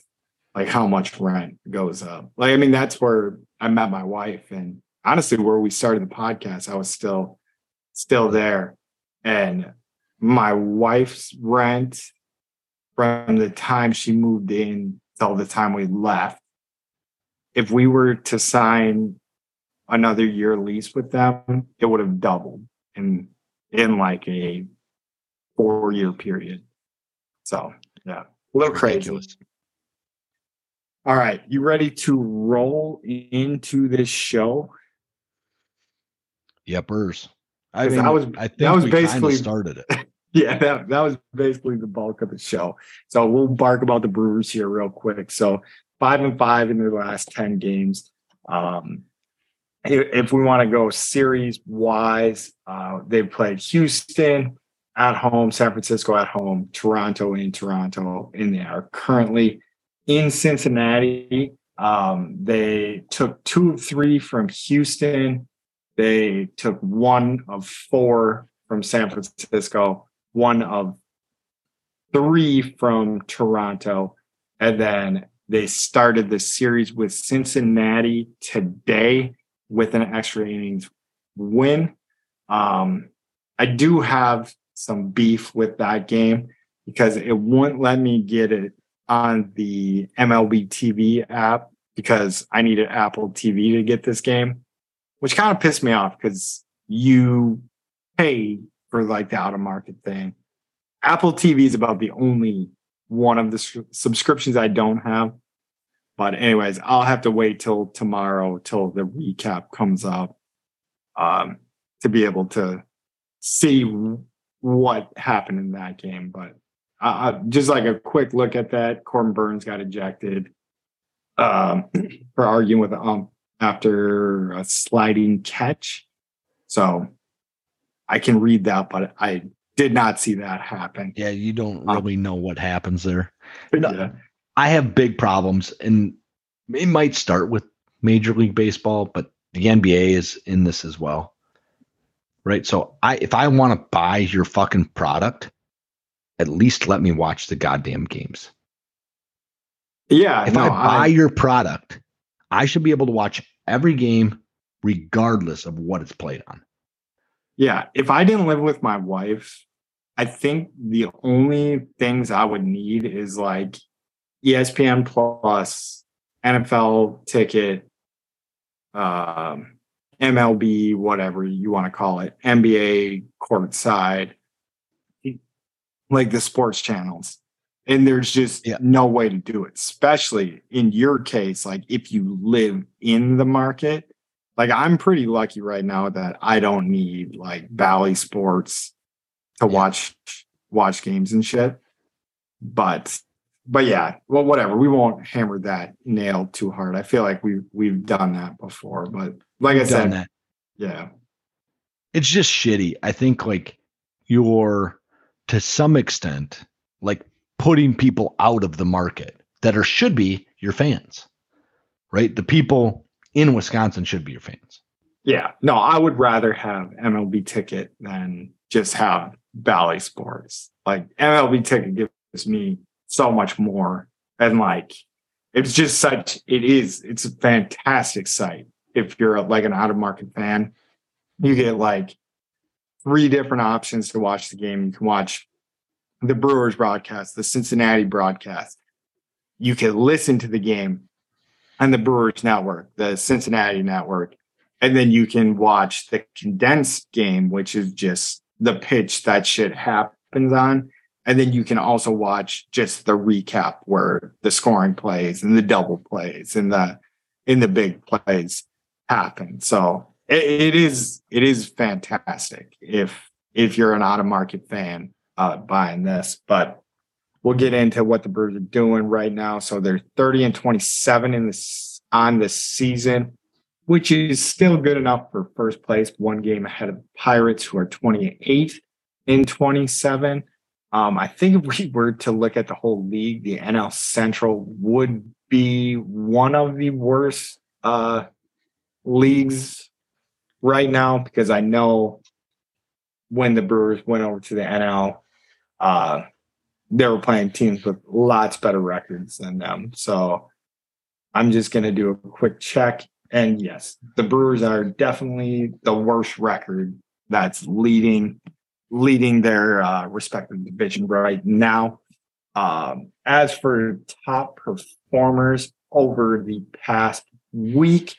like how much rent goes up. Like, I mean, that's where I met my wife. And honestly, where we started the podcast, I was still still there. And my wife's rent from the time she moved in till the time we left. If we were to sign another year lease with them, it would have doubled in in like a four year period. So yeah, a little crazy. All right, you ready to roll into this show? Yepers. I mean, that was- I think that was we basically- started it. Yeah, that, that was basically the bulk of the show. So we'll bark about the Brewers here real quick. So five and five in their last 10 games. Um, i- if we want to go series wise, uh, they've played Houston at home, San Francisco at home, Toronto in Toronto, and they are currently in Cincinnati. Um, they took two of three from Houston. They took one of four from San Francisco, one of three from Toronto, and then they started the series with Cincinnati today with an extra innings win. Um, I do have some beef with that game because it wouldn't let me get it on the MLB TV app because I needed Apple TV to get this game, which kind of pissed me off because you pay for like the out of market thing. Apple TV is about the only one of the subscriptions I don't have. But anyways, I'll have to wait till tomorrow till the recap comes up um, to be able to see what happened in that game. But uh, just like a quick look at that, Corbin Burnes got ejected um, for arguing with the ump after a sliding catch. So I can read that, but I did not see that happen. Yeah, you don't um, really um, know what happens there. Yeah. I have big problems, and it might start with Major League Baseball, but the NBA is in this as well. Right. So I if I want to buy your fucking product, at least let me watch the goddamn games. Yeah. If no, I buy I, your product, I should be able to watch every game regardless of what it's played on. Yeah. If I didn't live with my wife, I think the only things I would need is like ESPN Plus, NFL ticket, um, MLB, whatever you want to call it, NBA courtside, like the sports channels. And there's just yeah. no way to do it, especially in your case. Like if you live in the market, like I'm pretty lucky right now that I don't need like Bally Sports to yeah. watch watch games and shit. But but yeah, well, whatever. We won't hammer that nail too hard. I feel like we we've done that before, but like we've I said, that. yeah, it's just shitty. I think like you're to some extent like putting people out of the market that are should be your fans, right? The people in Wisconsin should be your fans. Yeah, no, I would rather have MLB ticket than just have Bally Sports. Like MLB ticket gives me so much more. And like, it's just such, it is, it's a fantastic site. If you're like an out of market fan, you get like three different options to watch the game. You can watch the Brewers broadcast, the Cincinnati broadcast. You can listen to the game on the Brewers network, the Cincinnati network, and then you can watch the condensed game, which is just the pitch that shit happens on. And then you can also watch just the recap where the scoring plays and the double plays and the in the big plays happen. So it, it is it is fantastic if if you're an out of market fan uh, buying this. But we'll get into what the Brewers are doing right now. So they're 30 and 27 in this on the season, which is still good enough for first place, one game ahead of the Pirates, who are 28 in 27. Um, I think if we were to look at the whole league, the NL Central would be one of the worst uh, leagues right now because I know when the Brewers went over to the NL, uh, they were playing teams with lots better records than them. So I'm just going to do a quick check. And yes, the Brewers are definitely the worst record that's leading leading their uh, respective division right now. Um, as for top performers over the past week,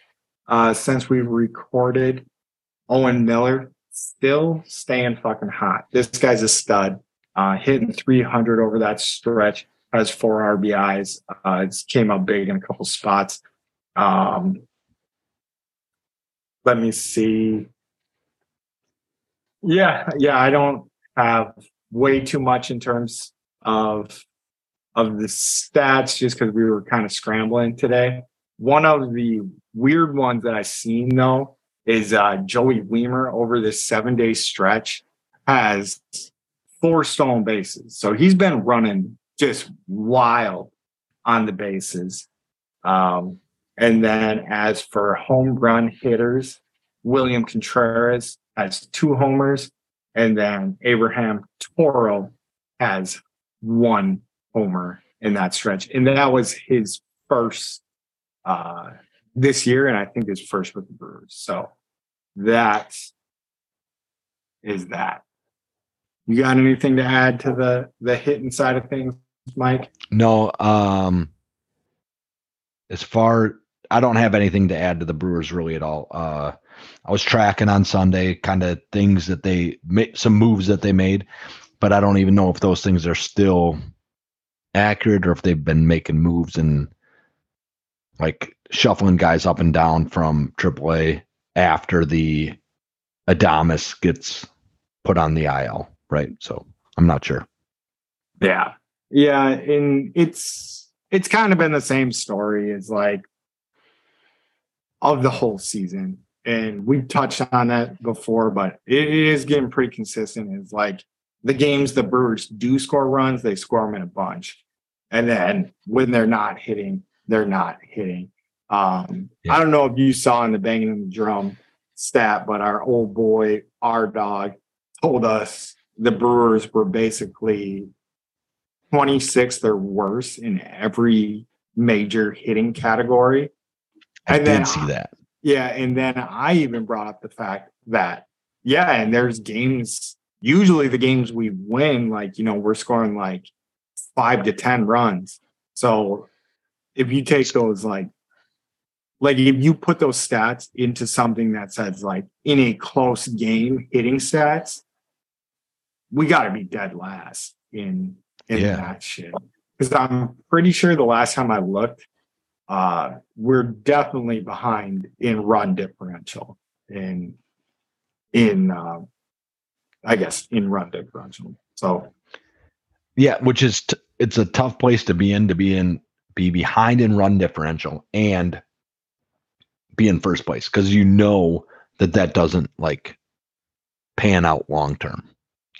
uh, since we recorded, Owen Miller still staying fucking hot. This guy's a stud, uh, hitting 300 over that stretch, has four RBIs. Uh, it's came out big in a couple spots. Um, let me see. Yeah, yeah, I don't have way too much in terms of of the stats just because we were kind of scrambling today. One of the weird ones that I've seen though is uh, Joey Wiemer over this seven day stretch has four stolen bases. So he's been running just wild on the bases. Um, and then as for home run hitters, William Contreras has two homers, and then Abraham Toro has one homer in that stretch. And that was his first uh, this year, and I think his first with the Brewers. So that is that. You got anything to add to the the hitting side of things, Mike? No, um as far I don't have anything to add to the Brewers really at all. Uh I was tracking on Sunday kind of things that they made some moves that they made, but I don't even know if those things are still accurate or if they've been making moves and like shuffling guys up and down from AAA after the Adames gets put on the IL, right? So I'm not sure. Yeah. Yeah. And it's it's kind of been the same story as like of the whole season. And we've touched on that before, but it is getting pretty consistent. It's like the games the Brewers do score runs, they score them in a bunch. And then when they're not hitting, they're not hitting. Um, Yeah. I don't know if you saw in the banging of the drum stat, but our old boy, our dog, told us the Brewers were basically 26th or worse in every major hitting category. I And then see that. Yeah, and then I even brought up the fact that yeah, and there's games. Usually, the games we win, like you know, we're scoring like five to ten runs. So if you take those like, like if you put those stats into something that says like in a close game hitting stats, we got to be dead last in in Yeah. that shit. Because I'm pretty sure the last time I looked, uh, we're definitely behind in run differential in in uh, I guess in run differential. So Yeah, which is t- it's a tough place to be in to be in be behind in run differential and be in first place because you know that that doesn't like pan out long term.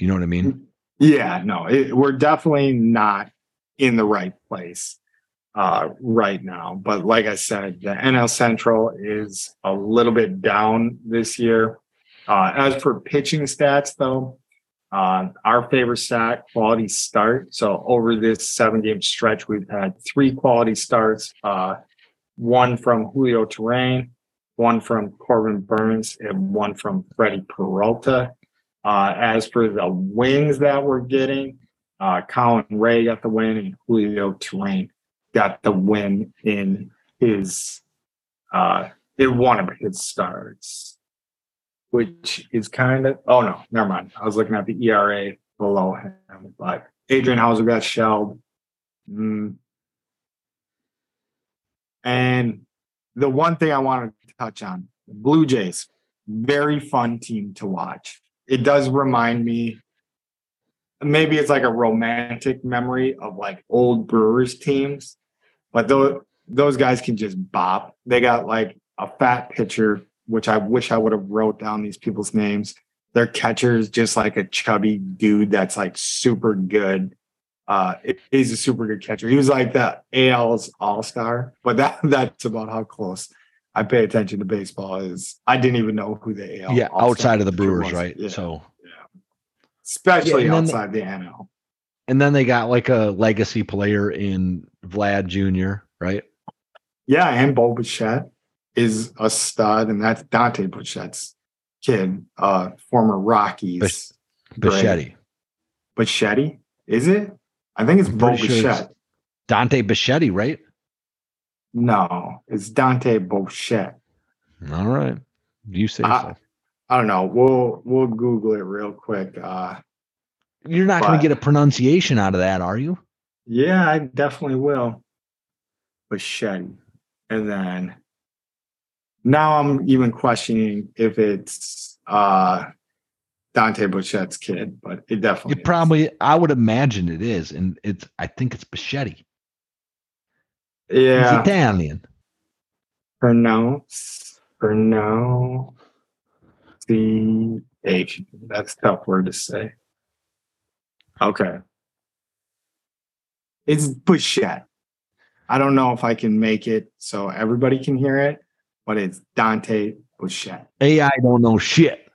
You know what I mean? yeah, no, it, we're definitely not in the right place uh, right now. But like I said, the NL Central is a little bit down this year. Uh, as for pitching stats, though, uh, our favorite stat, quality start. So over this seven game stretch, we've had three quality starts. Uh, one from Julio Teheran, one from Corbin Burnes, and one from Freddie Peralta. Uh, as for the wins that we're getting, uh, Colin Rea got the win and Julio Teheran got the win in his uh in one of his starts, which is kind of oh no, never mind. I was looking at the ERA below him, but Adrian Houser got shelled. Mm. And the one thing I wanted to touch on, Blue Jays, very fun team to watch. It does remind me maybe it's like a romantic memory of like old Brewers teams, but those those guys can just bop. They got like a fat pitcher, which I wish I would have wrote down these people's names. Their catcher is just like a chubby dude that's like super good. Uh, he's a super good catcher. He was like the AL's all star, but that that's about how close I pay attention to baseball. Is I didn't even know who the AL yeah, outside of the Brewers, was. right? Yeah. So especially Yeah, and then- outside the NL. And then they got like a legacy player in Vlad Jr., right? Yeah, and Bo Bichette is a stud, and that's Dante Bichette's kid, uh, former Rockies. Bichetti. Bichetti, is it? I think it's I'm Bo pretty sure it's- Dante Bichetti, right? No, it's Dante Bichette. All right. You say so. I don't know. We'll we'll Google it real quick. Uh, You're not going to get a pronunciation out of that, are you? yeah, I definitely will. Bichette, and then now I'm even questioning if it's uh Dante Bichette's kid, but it definitely It is. probably, I would imagine it is, and it's. I think it's Bichetti. yeah. He's Italian. pronounce pronounce the H. That's a tough word to say. Okay. It's Bichette. I don't know if I can make it so everybody can hear it, but it's Dante Bichette. AI don't know shit.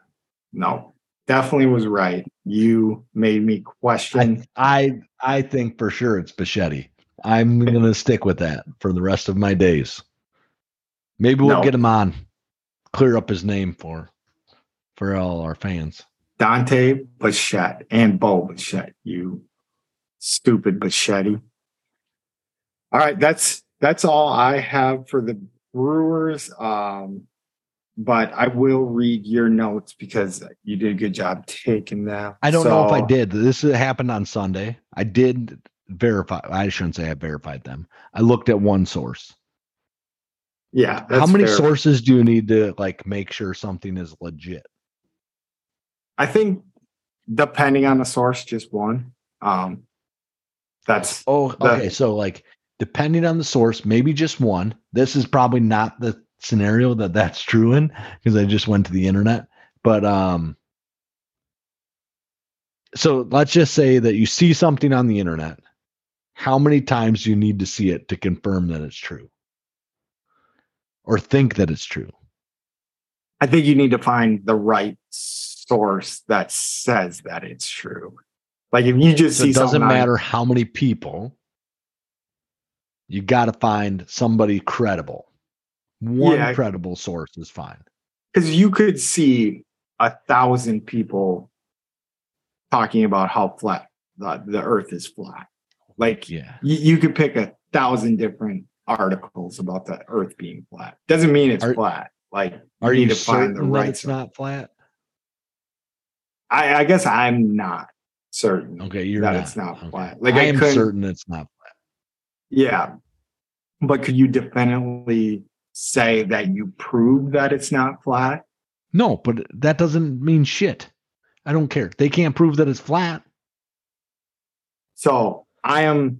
No, definitely was right. You made me I, question. I, I think for sure it's Bichetti. I'm going to stick with that for the rest of my days. Maybe we'll No. get him on, clear up his name for, for all our fans. Dante Bichette and Bo Bichette, you stupid Bichetti. All right, that's that's all I have for the Brewers. Um, but I will read your notes because you did a good job taking them. I don't know if I did. This happened on Sunday. I did verify. I shouldn't say I verified them. I looked at one source. Yeah. How many fair. sources do you need to like make sure something is legit? I think depending on the source, just one. Um, that's Oh, The- okay. So like depending on the source, maybe just one. This is probably not the scenario that that's true in because I just went to the internet. But um so let's just say that you see something on the internet. How many times do you need to see it to confirm that it's true? Or think that it's true? I think you need to find the right source that says that it's true. Like if you just So see it doesn't something on- matter how many people. You got to find somebody credible. One Yeah. credible source is fine. because you could see a thousand people talking about how flat the, the earth is flat. Like Yeah. you, you could pick a thousand different articles about the earth being flat. Doesn't mean it's Are- flat. Like Are need you to find the right it's source. not flat? I, I guess I'm not certain. Okay, you're That not. it's not Okay. flat. Like, I, I am certain it's not flat. Yeah. But could you definitely say that you prove that it's not flat? No, but that doesn't mean shit. I don't care. They can't prove that it's flat. So I am,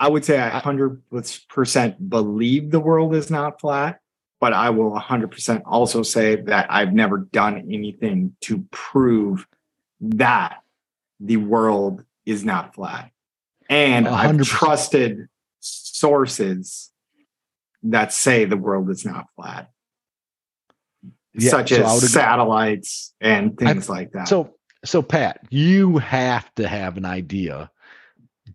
I would say I 100% believe the world is not flat, but I will 100% also say that I've never done anything to prove that the world is not flat. And hundred percent. trusted sources that say the world is not flat, Yeah, such so as satellites and things like that. So, so Pat, you have to have an idea,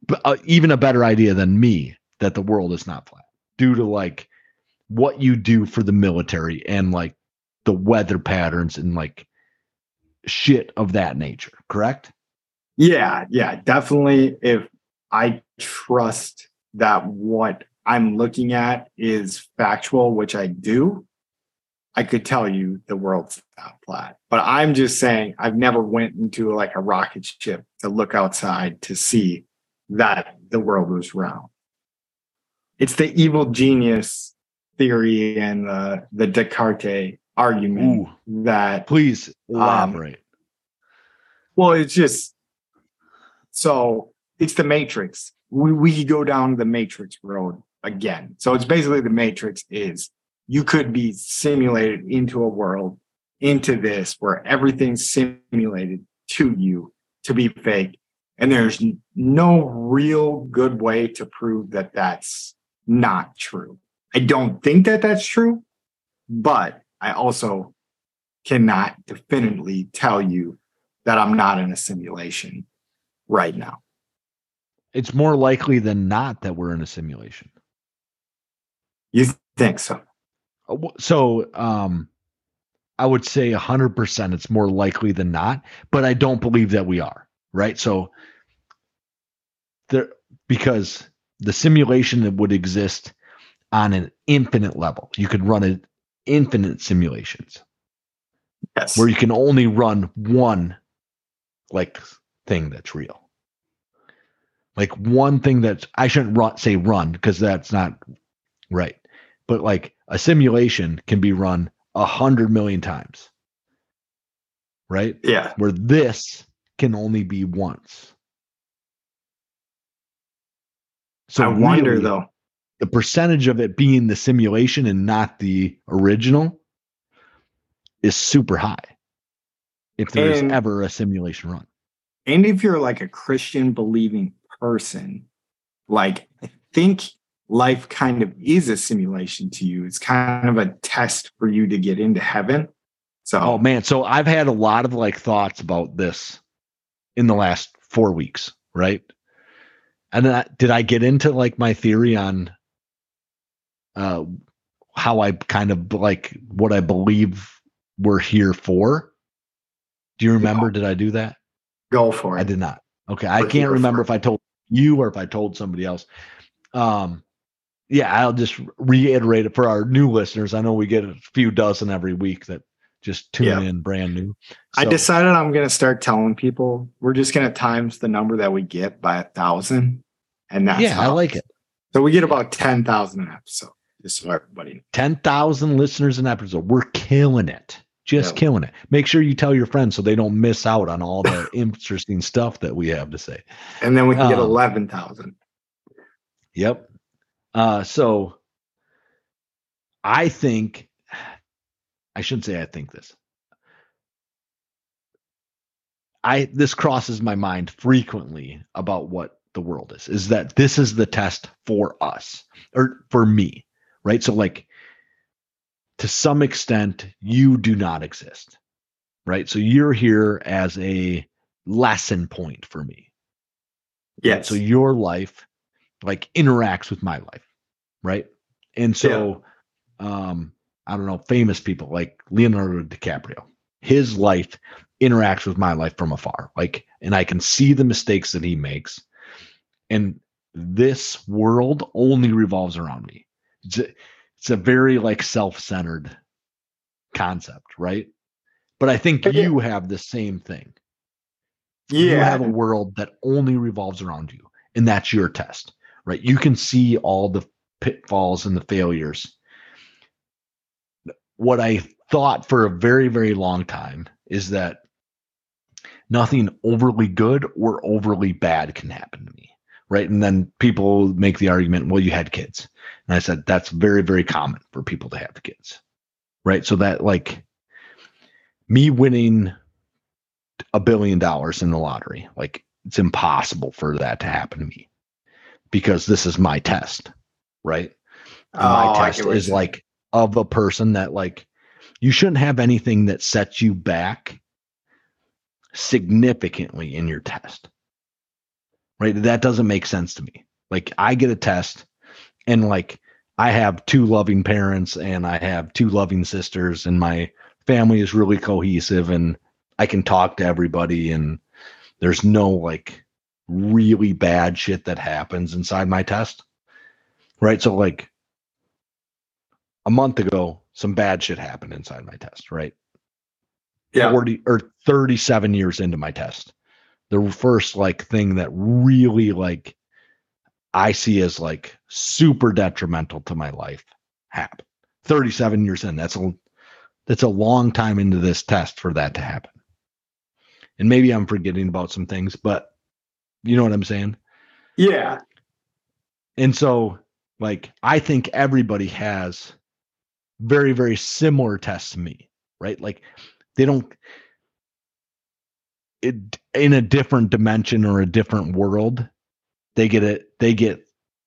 but uh, even a better idea than me that the world is not flat, due to like what you do for the military and like the weather patterns and like shit of that nature. Correct? Yeah, yeah, definitely. If I trust that what I'm looking at is factual, which I do, I could tell you the world's not flat. But I'm just saying I've never went into like a rocket ship to look outside to see that the world was round. It's the evil genius theory and the the Descartes argument that Please Um, elaborate. Well, it's just so it's the matrix. We we go down the matrix road again. So it's basically the matrix is you could be simulated into a world, into this where everything's simulated to you to be fake. And there's no real good way to prove that that's not true. I don't think that that's true, but I also cannot definitively tell you that I'm not in a simulation right now. it's more likely than not that we're in a simulation. You think so? Uh, So, um, I would say 100% it's more likely than not, but I don't believe that we are, right? So, there, because the simulation that would exist on an infinite level, you could run it infinite simulations Yes. where you can only run one like thing that's real. Like one thing that I shouldn't run, say run because that's not right. But like a simulation can be run a hundred million times. Right? yeah. Where this can only be once. So I wonder really, though. The percentage of it being the simulation and not the original is super high. If there's And- ever a simulation run. And if you're like a Christian believing person, like I think life kind of is a simulation to you. It's kind of a test for you to get into heaven. So Oh man, so I've had a lot of like thoughts about this in the last four weeks, right? And then I, did I get into like my theory on uh how I kind of like what I believe we're here for? Do you remember? Did I do that? Go for it. I did not. Okay. I can't remember if I told you or if I told somebody else. Um, yeah, I'll just reiterate it for our new listeners. I know we get a few dozen every week that just tune Yeah. in brand new. I decided I'm gonna start telling people we're just gonna times the number that we get by a thousand, and that's yeah, I like it. So we get about ten thousand an just so everybody. 10,000 listeners an episode. We're killing it. Just Yeah. killing it. Make sure you tell your friends so they don't miss out on all the interesting stuff that we have to say. And then we can get Um, eleven thousand. Yep. Uh, so I think I shouldn't say I think this. I this crosses my mind frequently about what the world is. Is that this is the test for us or for me, right? So like to some extent you do not exist. Right? So you're here as a lesson point for me. Yes. So your life like interacts with my life, right? And so um I don't know, famous people like Leonardo DiCaprio. His life interacts with my life from afar. Like and I can see the mistakes that he makes. And this world only revolves around me. It's a, it's a very like self-centered concept, right? But I think Yeah. you have the same thing Yeah. you have a world that only revolves around you and that's your test right you can see all the pitfalls and the failures what i thought for a very very long time is that nothing overly good or overly bad can happen to me right and then people make the argument well you had kids and i said that's very very common for people to have kids right so that like me winning a billion dollars in the lottery. Like it's impossible for that to happen to me because this is my test, right? And Oh, my I test is like of a person that like you shouldn't have anything that sets you back significantly in your test. Right? That doesn't make sense to me. Like I get a test and like I have two loving parents and I have two loving sisters and my family is really cohesive and I can talk to everybody and there's no like really bad shit that happens inside my test. Right? So like a month ago some bad shit happened inside my test, right? yeah. 40 or 37 years into my test. The first like thing that really like I see as like super detrimental to my life happened. 37 years in. That's a that's a long time into this test for that to happen. And maybe I'm forgetting about some things, but you know what I'm saying? Yeah. And so, like, I think everybody has very, very similar tests to me, right? Like, they don't, it in a different dimension or a different world, they get it, they get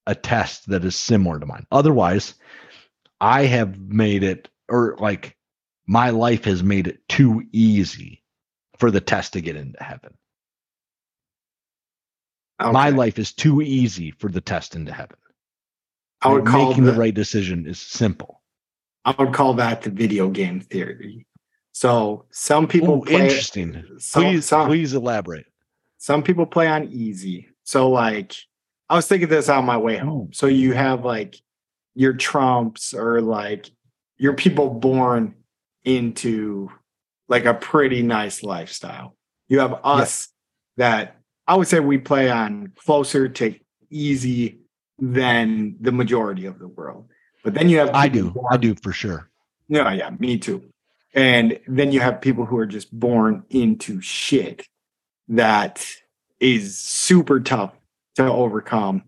a test that is similar to mine. Otherwise, I have made it, or like, my life has made it too easy for the test to get into heaven. My life is too easy for the test into heaven. I would Like, call making the the- right decision is simple. I would call that the video game theory. So some people Ooh, play interesting. some, Please, some, please elaborate. some people play on easy. So like I was thinking this on my way home. So you oh. have like your trumps or like your people born into like a pretty nice lifestyle. You have us that I would say we play on closer to easy than the majority of the world. But then you have I do. born- I do for sure. Yeah, yeah, me too. And then you have people who are just born into shit that is super tough to overcome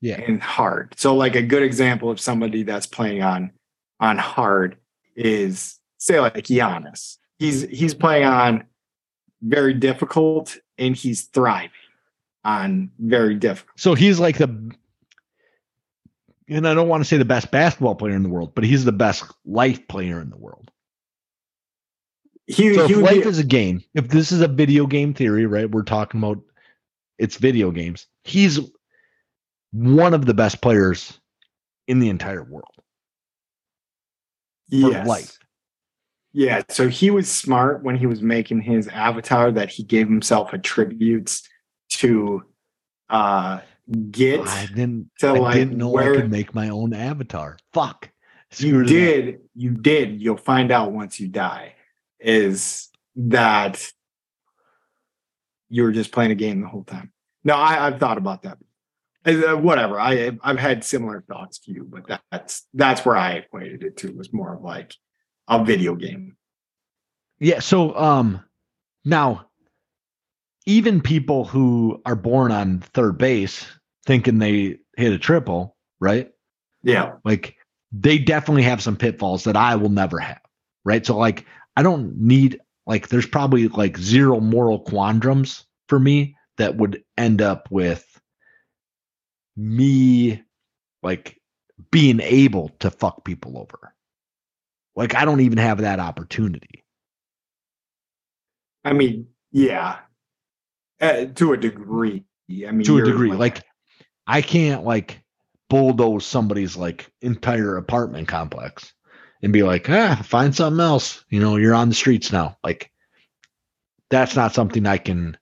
Yeah. and hard. So like a good example of somebody that's playing on on hard is say like Giannis. He's he's playing on very difficult and he's thriving on very difficult. So he's like the, and I don't want to say the best basketball player in the world, but he's the best life player in the world. He, So he if life be, is a game, if this is a video game theory, right? We're talking about it's video games. He's one of the best players in the entire world yes. life. Yeah, so he was smart when he was making his avatar that he gave himself attributes to uh get I didn't. to I like didn't know where I could make my own avatar. Fuck. you Screwed it up. did you did you'll find out once you die is that you were just playing a game the whole time no I, i've thought about that Uh, whatever i i've had similar thoughts to you but that's that's where i equated it to was more of like a video game Yeah. So um now even people who are born on third base thinking they hit a triple, right? yeah Like they definitely have some pitfalls that I will never have. Right. So like I don't need like there's probably like zero moral quandrums for me that would end up with me like being able to fuck people over. Like I don't even have that opportunity. i mean yeah uh, to a degree i mean to a degree. Like I can't like bulldoze somebody's like entire apartment complex and be like, ah, find something else. You know, you're on the streets now. Like that's not something I can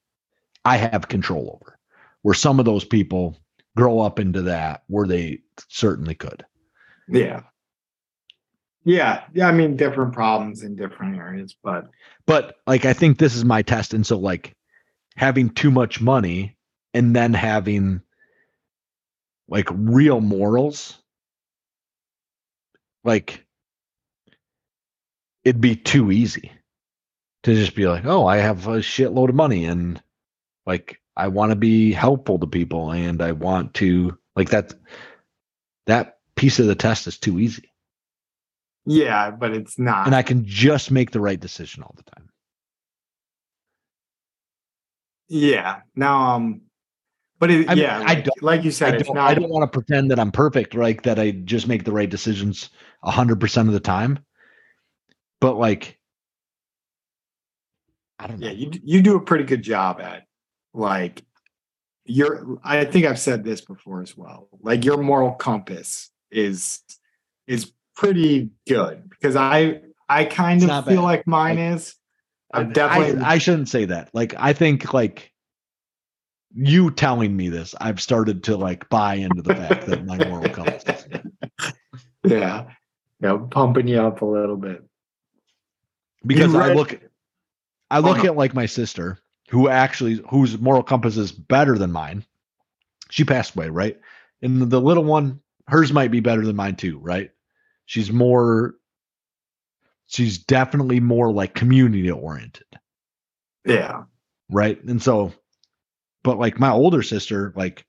I have control over. Where some of those people grow up into that where they certainly could. yeah yeah yeah i mean different problems in different areas but But like I think this is my test. And so like having too much money and then having like real morals, like it'd be too easy to just be like, oh, I have a shitload of money and like I want to be helpful to people and I want to like that that piece of the test is too easy. yeah but it's not And I can just make the right decision all the time. Yeah. Now, um, but it, I mean, yeah, I like, don't- like you said, it's don't, not. I don't want to pretend that I'm perfect, like that I just make the right decisions hundred percent of the time. But like, I don't know. yeah, you you do a pretty good job at like your. I think I've said this before as well. Like your moral compass is is pretty good because I I kind It's of feel bad. like mine is. I've definitely. I, I shouldn't say that. Like, I think like you telling me this, I've started to like buy into the fact that my moral compass. is good. yeah. Yeah, pumping you up a little bit. Because You I look, I look no. at like my sister, who actually whose moral compass is better than mine. She passed away, right? And the little one, hers might be better than mine too, right? She's more, she's definitely more like community oriented, Yeah. right? And so, but like my older sister, like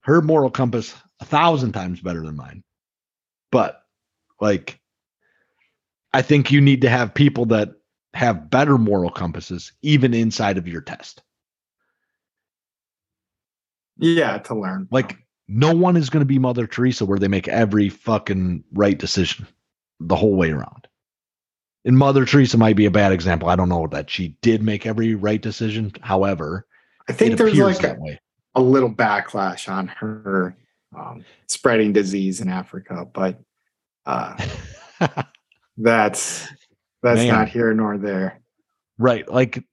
her moral compass a thousand times better than mine. But like, I think you need to have people that have better moral compasses, even inside of your test. Yeah, to learn. Like, no one is going to be Mother Teresa where they make every fucking right decision the whole way around. And Mother Teresa might be a bad example. I don't know that she did make every right decision. However, I think there's like a, a little backlash on her um, spreading disease in Africa, but uh, that's that's Man. not here nor there. Right. Like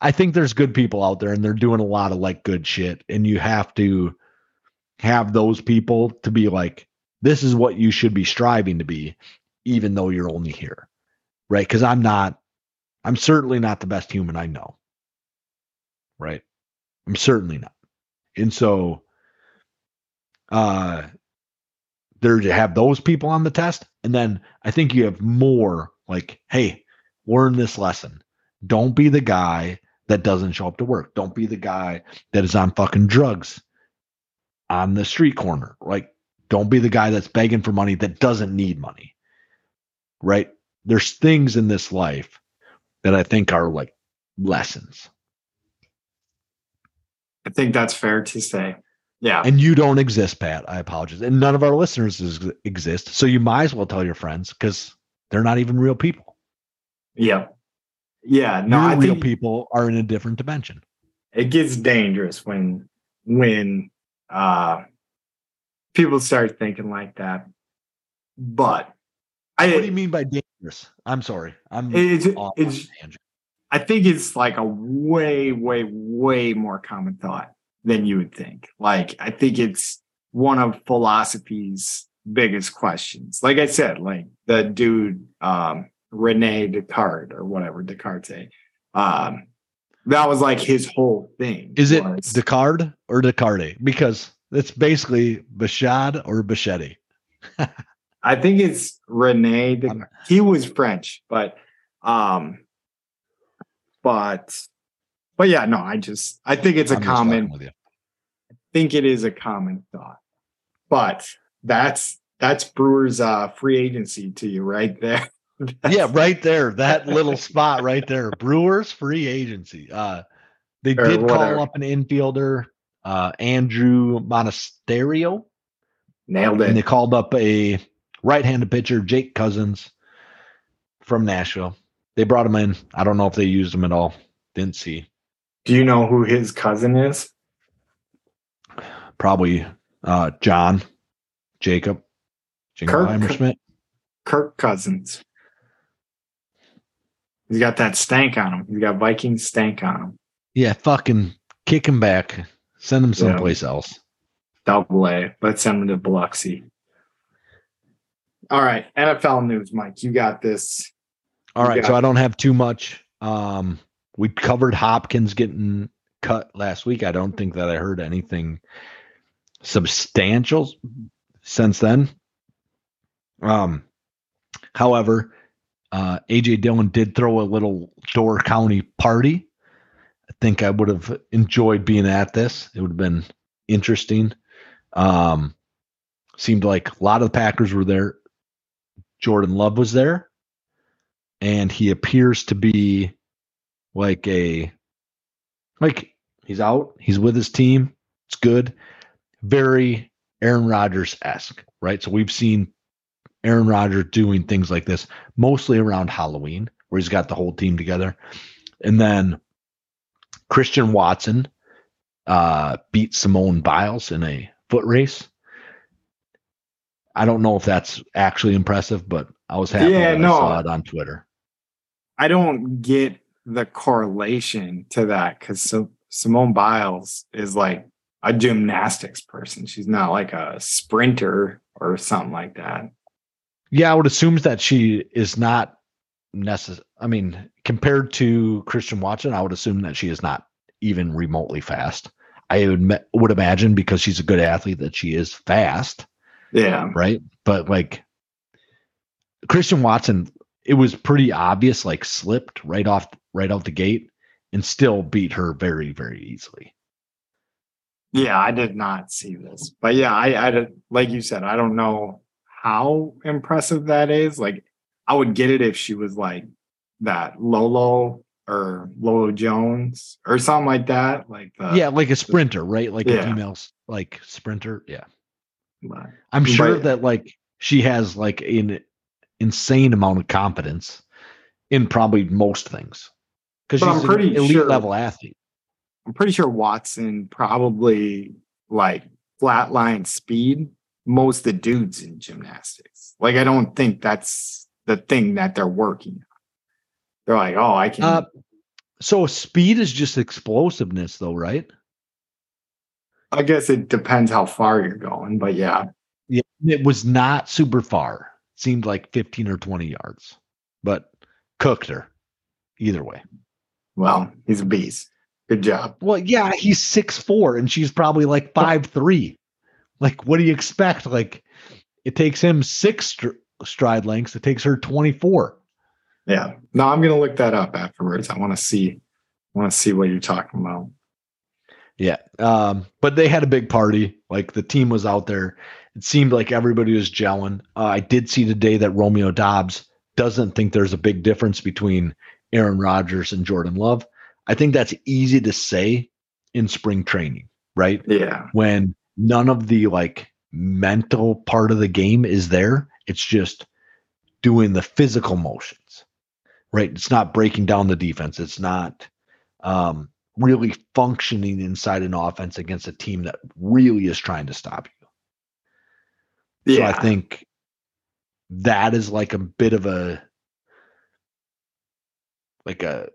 I think there's good people out there and they're doing a lot of like good shit. And you have to have those people to be like, this is what you should be striving to be, even though you're only here. Right. Cause I'm not, I'm certainly not the best human I know. Right. I'm certainly not. And so uh there to have those people on the test. And then I think you have more like, hey, learn this lesson. Don't be the guy that doesn't show up to work. Don't be the guy that is on fucking drugs on the street corner. Like, don't be the guy that's begging for money that doesn't need money. Right? There's things in this life that I think are like lessons. I think that's fair to say. Yeah. And you don't exist, Pat. I apologize. And none of our listeners is, exist. So you might as well tell your friends because they're not even real people. Yeah. Yeah. No, Your real people are in a different dimension. it gets dangerous when when uh people start thinking like that. But I, what do you mean by dangerous? I'm sorry. I'm It's it's. I think it's like a way, way, way more common thought than you would think. Like, I think it's one of philosophy's biggest questions. Like I said, like the dude, um, Rene Descartes or whatever, Descartes, um, that was like his whole thing. Is it was- Descartes or Descartes? Because it's basically Bashad or Bichetti. I think it's Rene. He was French, but, um, but, but yeah, no, I just, I think it's a I'm common, fucking with you. I think it is a common thought. But that's that's Brewers uh free agency to you right there. yeah, right there. That little spot right there. Brewers free agency. Uh they Or did whatever. call up an infielder, uh Andruw Monasterio, Nailed it. and they called up a right-handed pitcher, Jake Cousins from Nashville. They brought him in. I don't know if they used him at all. Didn't see. Do you know who his cousin is? Probably uh John, Jacob, Kirk- Jingleheimer Schmidt. Kirk Cousins. He's got that stank on him. He's got Viking stank on him. Yeah, fucking kick him back. Send him someplace else. Double A. Let's send him to Biloxi. All right. NFL news, Mike. You got this. All You right, so it. I don't have too much. Um, we covered Hopkins getting cut last week. I don't think that I heard anything substantial since then. Um, however, uh, AJ Dillon did throw a little Door County party. I think I would have enjoyed being at this. It would have been interesting. Um, seemed like a lot of the Packers were there. Jordan Love was there and he appears to be like a like he's out he's with his team it's good. Very aaron rodgers esque right? So we've seen aaron rodgers doing things like this mostly around halloween where he's got the whole team together. And then christian watson uh beat simone biles in a foot race. I don't know if that's actually impressive but i was happy Yeah, no. i saw it on twitter. I don't get the correlation to that because so, Simone Biles is like a gymnastics person. She's not like a sprinter or something like that. Yeah, I would assume that she is not necessary. I mean, compared to Christian Watson, I would assume that she is not even remotely fast. I would, would imagine because she's a good athlete that she is fast, Yeah. right? But like Christian Watson, it was pretty obvious, like slipped right off right out the gate and still beat her very, very easily. Yeah. I did not see this. But yeah, I, I did- like you said, I don't know how impressive that is. Like, I would get it if she was like that Lolo or Lolo Jones or something like that. Like, the, yeah, like a sprinter, right? Like a Yeah. female like sprinter. Yeah. but- I'm sure Right. that like she has like an insane amount of confidence in probably most things because But I'm she's pretty an elite sure- level athlete. I'm pretty sure Watson probably like flatline speed most of the dudes in gymnastics. Like I don't think that's the thing that they're working on. They're like, oh, I can Uh, so speed is just explosiveness, though, right? I guess it depends how far you're going, but yeah. Yeah, it was not super far. Seemed like 15 or 20 yards, but cooked her either way. Well, he's a beast. Good job. Well, yeah, he's six four and she's probably like five three. Like, what do you expect? Like, it takes him six str- stride lengths. It takes her 24. Yeah. No, I'm gonna look that up afterwards. I want to see I want to see what you're talking about. Yeah. Um, but they had a big party. Like the team was out there. It seemed like everybody was gelling. Uh, I did see today that Romeo Doubs doesn't think there's a big difference between Aaron Rodgers and Jordan Love. I think that's easy to say in spring training, right? Yeah. When none of the like mental part of the game is there. It's just doing the physical motions, right? It's not breaking down the defense. It's not um, really functioning inside an offense against a team that really is trying to stop you. Yeah. So I think that is like a bit of a like a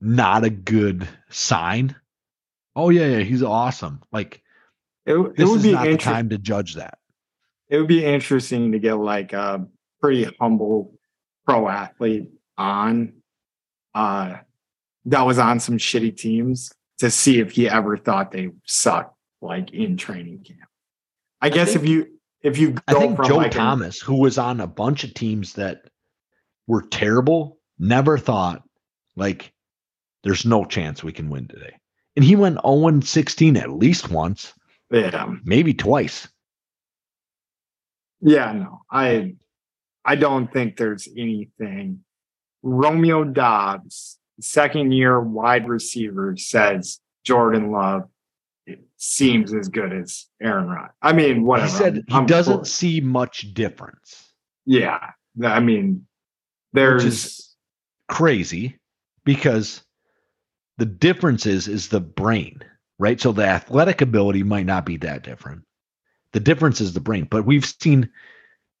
not a good sign. Oh yeah, yeah, he's awesome. Like It, it this would is be not the interesting. time to judge that. It would be interesting to get like a pretty humble pro athlete on, uh, that was on some shitty teams to see if he ever thought they sucked like in training camp. I, guess think- if you if you go I think from Joe like an- Thomas, who was on a bunch of teams that were terrible, never thought like there's no chance we can win today. And he went 0 16 at least once, yeah, maybe twice. Yeah, no, I I don't think there's anything. Romeo Doubs, second year wide receiver, says Jordan Love seems as good as Aaron Rod. I mean, whatever. He said I'm- he doesn't see much difference. Yeah, I mean, there's Crazy because the difference is is the brain, right? So the athletic ability might not be that different. The difference is the brain. But we've seen,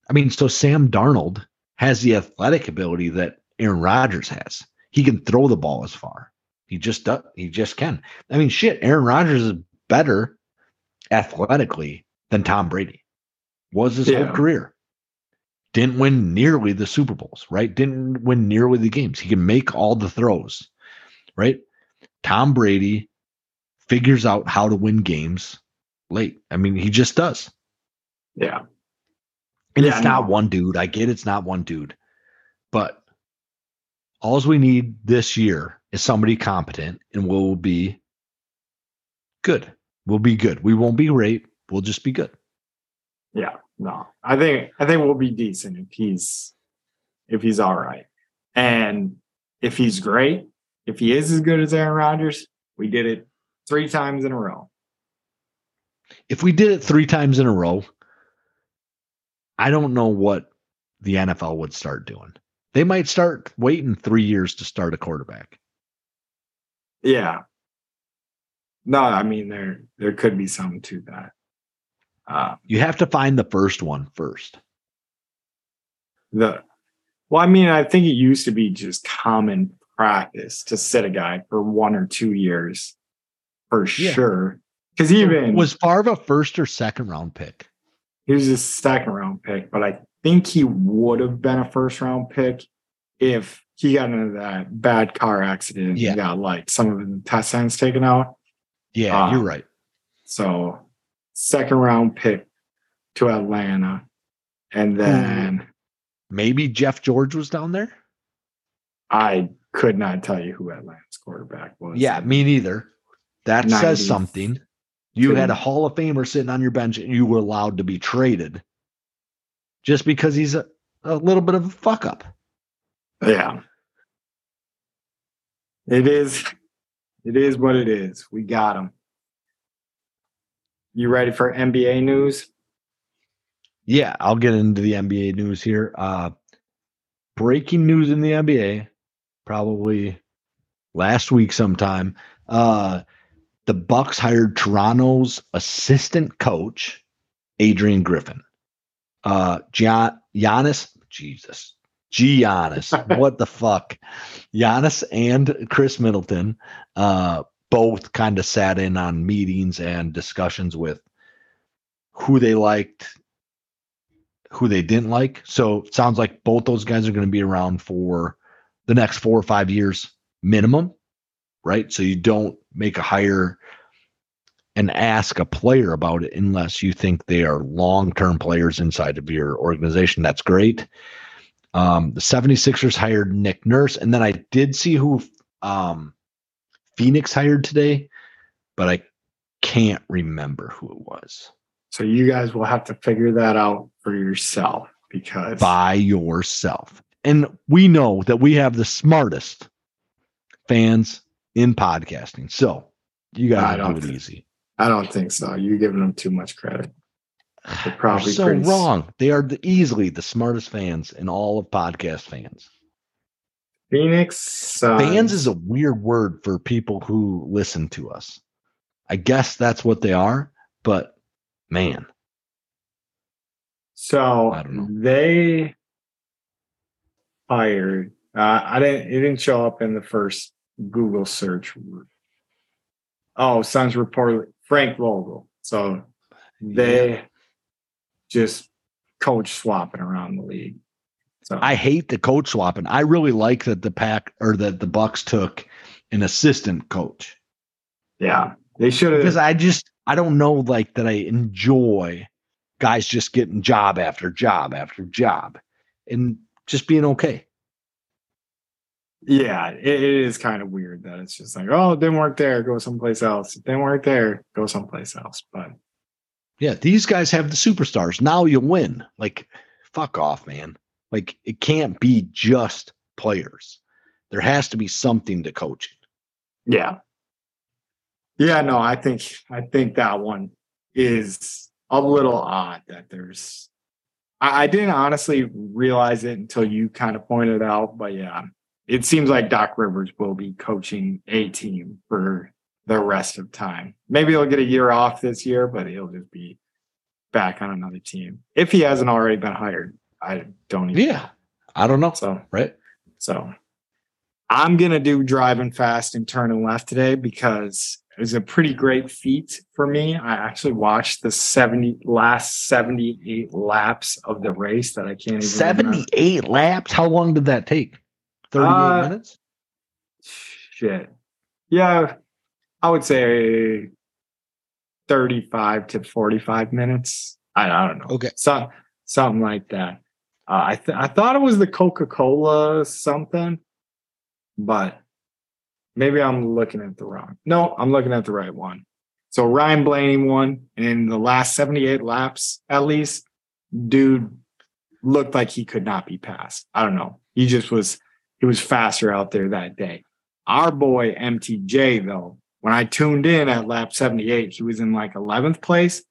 I mean, so Sam Darnold has the athletic ability that Aaron Rodgers has. He can throw the ball as far. He just does. He just can. I mean, shit. Aaron Rodgers is better athletically than Tom Brady. Was his Yeah. whole career. Didn't win nearly the Super Bowls, right? Didn't win nearly the games. He can make all the throws, right? Tom Brady figures out how to win games late. I mean, he just does. yeah, And Yeah, it's not one dude. I get it's not one dude. But all we need this year is somebody competent and we'll be good. We'll be good. We won't be great. We'll just be good. yeah. No, I think I think we'll be decent if he's if he's all right, and if he's great, if he is as good as Aaron Rodgers, we did it three times in a row. If we did it three times in a row, I don't know what the NFL would start doing. They might start waiting three years to start a quarterback. Yeah. No, I mean there there could be some to that. Uh, You have to find the first one first. the well, I mean, I think it used to be just common practice to sit a guy for one or two years for Yeah. sure. Because even Was Favre a first or second round pick? he was a second round pick, but I think he would have been a first round pick if he got into that bad car accident Yeah. and got like some of his intestines taken out. Yeah, Ah. you're right. So second round pick to Atlanta. And then Maybe Jeff George was down there. I could not tell you who Atlanta's quarterback was. Yeah, me neither. That 90. says something. You had a Hall of Famer sitting on your bench and you were allowed to be traded just because he's a, a little bit of a fuck up. Yeah. It is. It is what it is. We got them. You ready for NBA news? Yeah, I'll get into the NBA news here. Uh breaking news in the NBA, probably last week sometime. Uh the Bucks hired Toronto's assistant coach, Adrian Griffin. Uh Gian, Giannis, Jesus. Giannis. what the fuck? Giannis and Khris Middleton uh both kind of sat in on meetings and discussions with who they liked who they didn't like. So it sounds like both those guys are going to be around for the next four or five years minimum, right? So you don't make a hire and ask a player about it unless you think they are long term players inside of your organization. That's great. Um, the 76ers hired Nick Nurse, and then I did see who um, Phoenix hired today, but I can't remember who it was. So you guys will have to figure that out for yourself because by yourself. And we know that we have the smartest fans in podcasting. So you to don't it think- easy. I don't think so. You're giving them too much credit. They're They're so pretty wrong. They are the, easily the smartest fans in all of podcast fans. Phoenix Suns. Fans is a weird word for people who listen to us. I guess that's what they are, but man, So I don't know. they hired. Uh, I didn't. It didn't show up in the first Google search. Oh, Suns report Frank Vogel. So they just coach swapping around the league. So I hate the coach swapping. I really like that the pack or that the Bucks took an assistant coach yeah, they should have. because. I just I don't know like that I enjoy guys just getting job after job after job and just being okay. Yeah, it, it is kind of weird that it's just like, oh, it didn't work there, go someplace else. It didn't work there, go someplace else. But Yeah, these guys have the superstars. Now you win. Like, fuck off, man. Like, it can't be just players. There has to be something to coaching. Yeah. Yeah, no, I think I think that one is a little odd that there's I, I didn't honestly realize it until you kind of pointed out, but yeah, it seems like Doc Rivers will be coaching a team for the rest of time. Maybe he'll get a year off this year, but he'll just be back on another team. If he hasn't already been hired. I don't even Yeah. I don't know. so Right? so I'm gonna do driving fast and turning left today because it was a pretty great feat for me. I actually watched the 70 last 78 laps of the race that I can't even remember. 78 laps. How long did that take? 38 Uh, minutes? Shit. Yeah, I would say 35 to 45 minutes. I, I don't know. Okay. So, something like that. Uh, I th- I thought it was the Coca Cola something, but maybe I'm looking at the wrong. No, I'm looking at the right one. So Ryan Blaney won, and in the last 78 laps, at least, dude looked like he could not be passed. I don't know. He just was. He was faster out there that day. Our boy MTJ though, when I tuned in at lap 78, he was in like 11th place,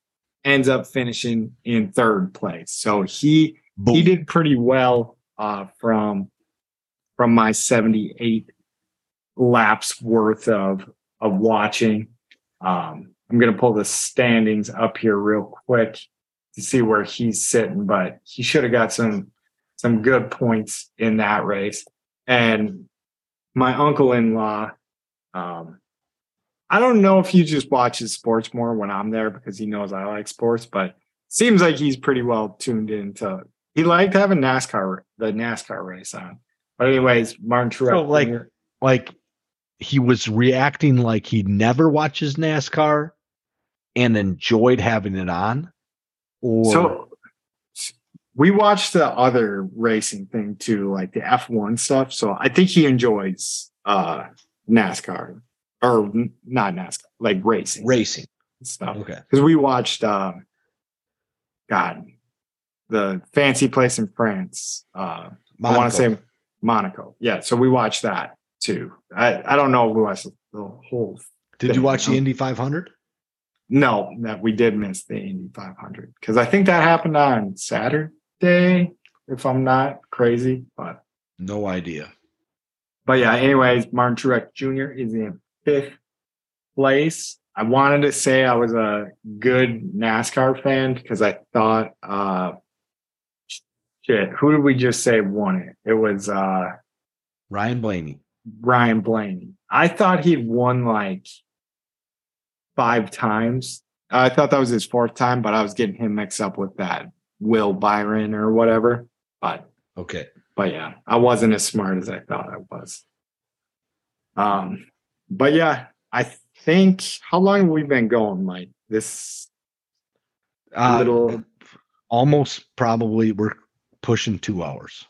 ends up finishing in third place. So he Boom. he did pretty well uh, from from my 78 laps worth of of watching. Um, I'm gonna pull the standings up here real quick to see where he's sitting, but he should have got some some good points in that race. And my uncle-in-law, um, I don't know if he just watches sports more when I'm there because he knows I like sports, but seems like he's pretty well tuned into he liked having NASCAR the NASCAR race on. But anyways, Martin Truex. So, like- like he was reacting like he never watches NASCAR and enjoyed having it on. Or so we watched the other racing thing too, like the F1 stuff. So I think he enjoys uh NASCAR or not NASCAR, like racing racing. stuff. Okay. Because we watched uh God, the fancy place in France. Uh I want to say Monaco. Yeah, so we watched that too. I, I don't know if we watched the whole Did you thing, watch the um, Indy 500? No, that we did miss the Indy 500 because I think that happened on Saturday, if I'm not crazy. But No idea. but yeah, anyways, Martin Truex Jr. is in fifth place. I wanted to say I was a good NASCAR fan because I thought, uh, shit, who did we just say won it? It was uh, Ryan Blaney. Ryan Blaney. I thought he'd won like five times. I thought that was his fourth time, but I was getting him mixed up with that Will Byron or whatever. But Okay. but yeah, I wasn't as smart as I thought I was. Um, but yeah, I think how long have we been going, Mike? This Uh, little almost probably we're pushing two hours.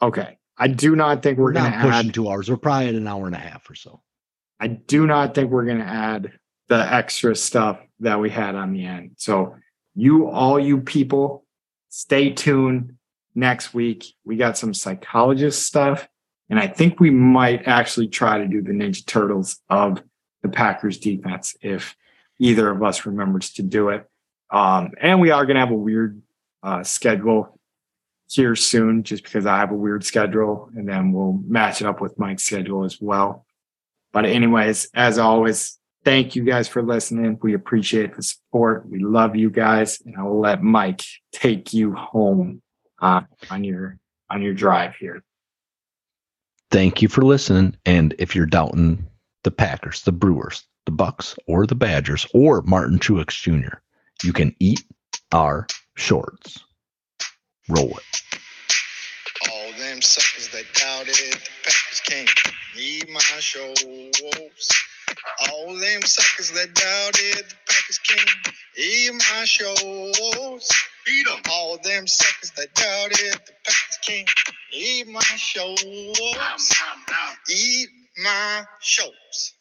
okay. I do not think we're, We're, gonna pushing add two hours. We're probably at an hour and a half or so. I do not think we're going to add the extra stuff that we had on the end. So, you, all you people, stay tuned next week. We got some psychologist stuff, and I think we might actually try to do the Ninja Turtles of the Packers defense if either of us remembers to do it. Um, and we are going to have a weird uh, schedule here soon just because I have a weird schedule, and then we'll match it up with Mike's schedule as well. But anyways, as always, Thank you guys for listening. We appreciate the support. We love you guys, and I will let Mike take you home uh, on your on your drive here. Thank you for listening. And if you're doubting the Packers, the Brewers, the Bucks, or the Badgers, or Martin Truex Jr., you can eat our shorts. Roll it. All them suckers that doubted the Packers can't need my shows. All them suckers that doubted the Packers can't eat my shows. Beat 'em. All them suckers that doubted the Packers can't eat my shows. Eat my shows.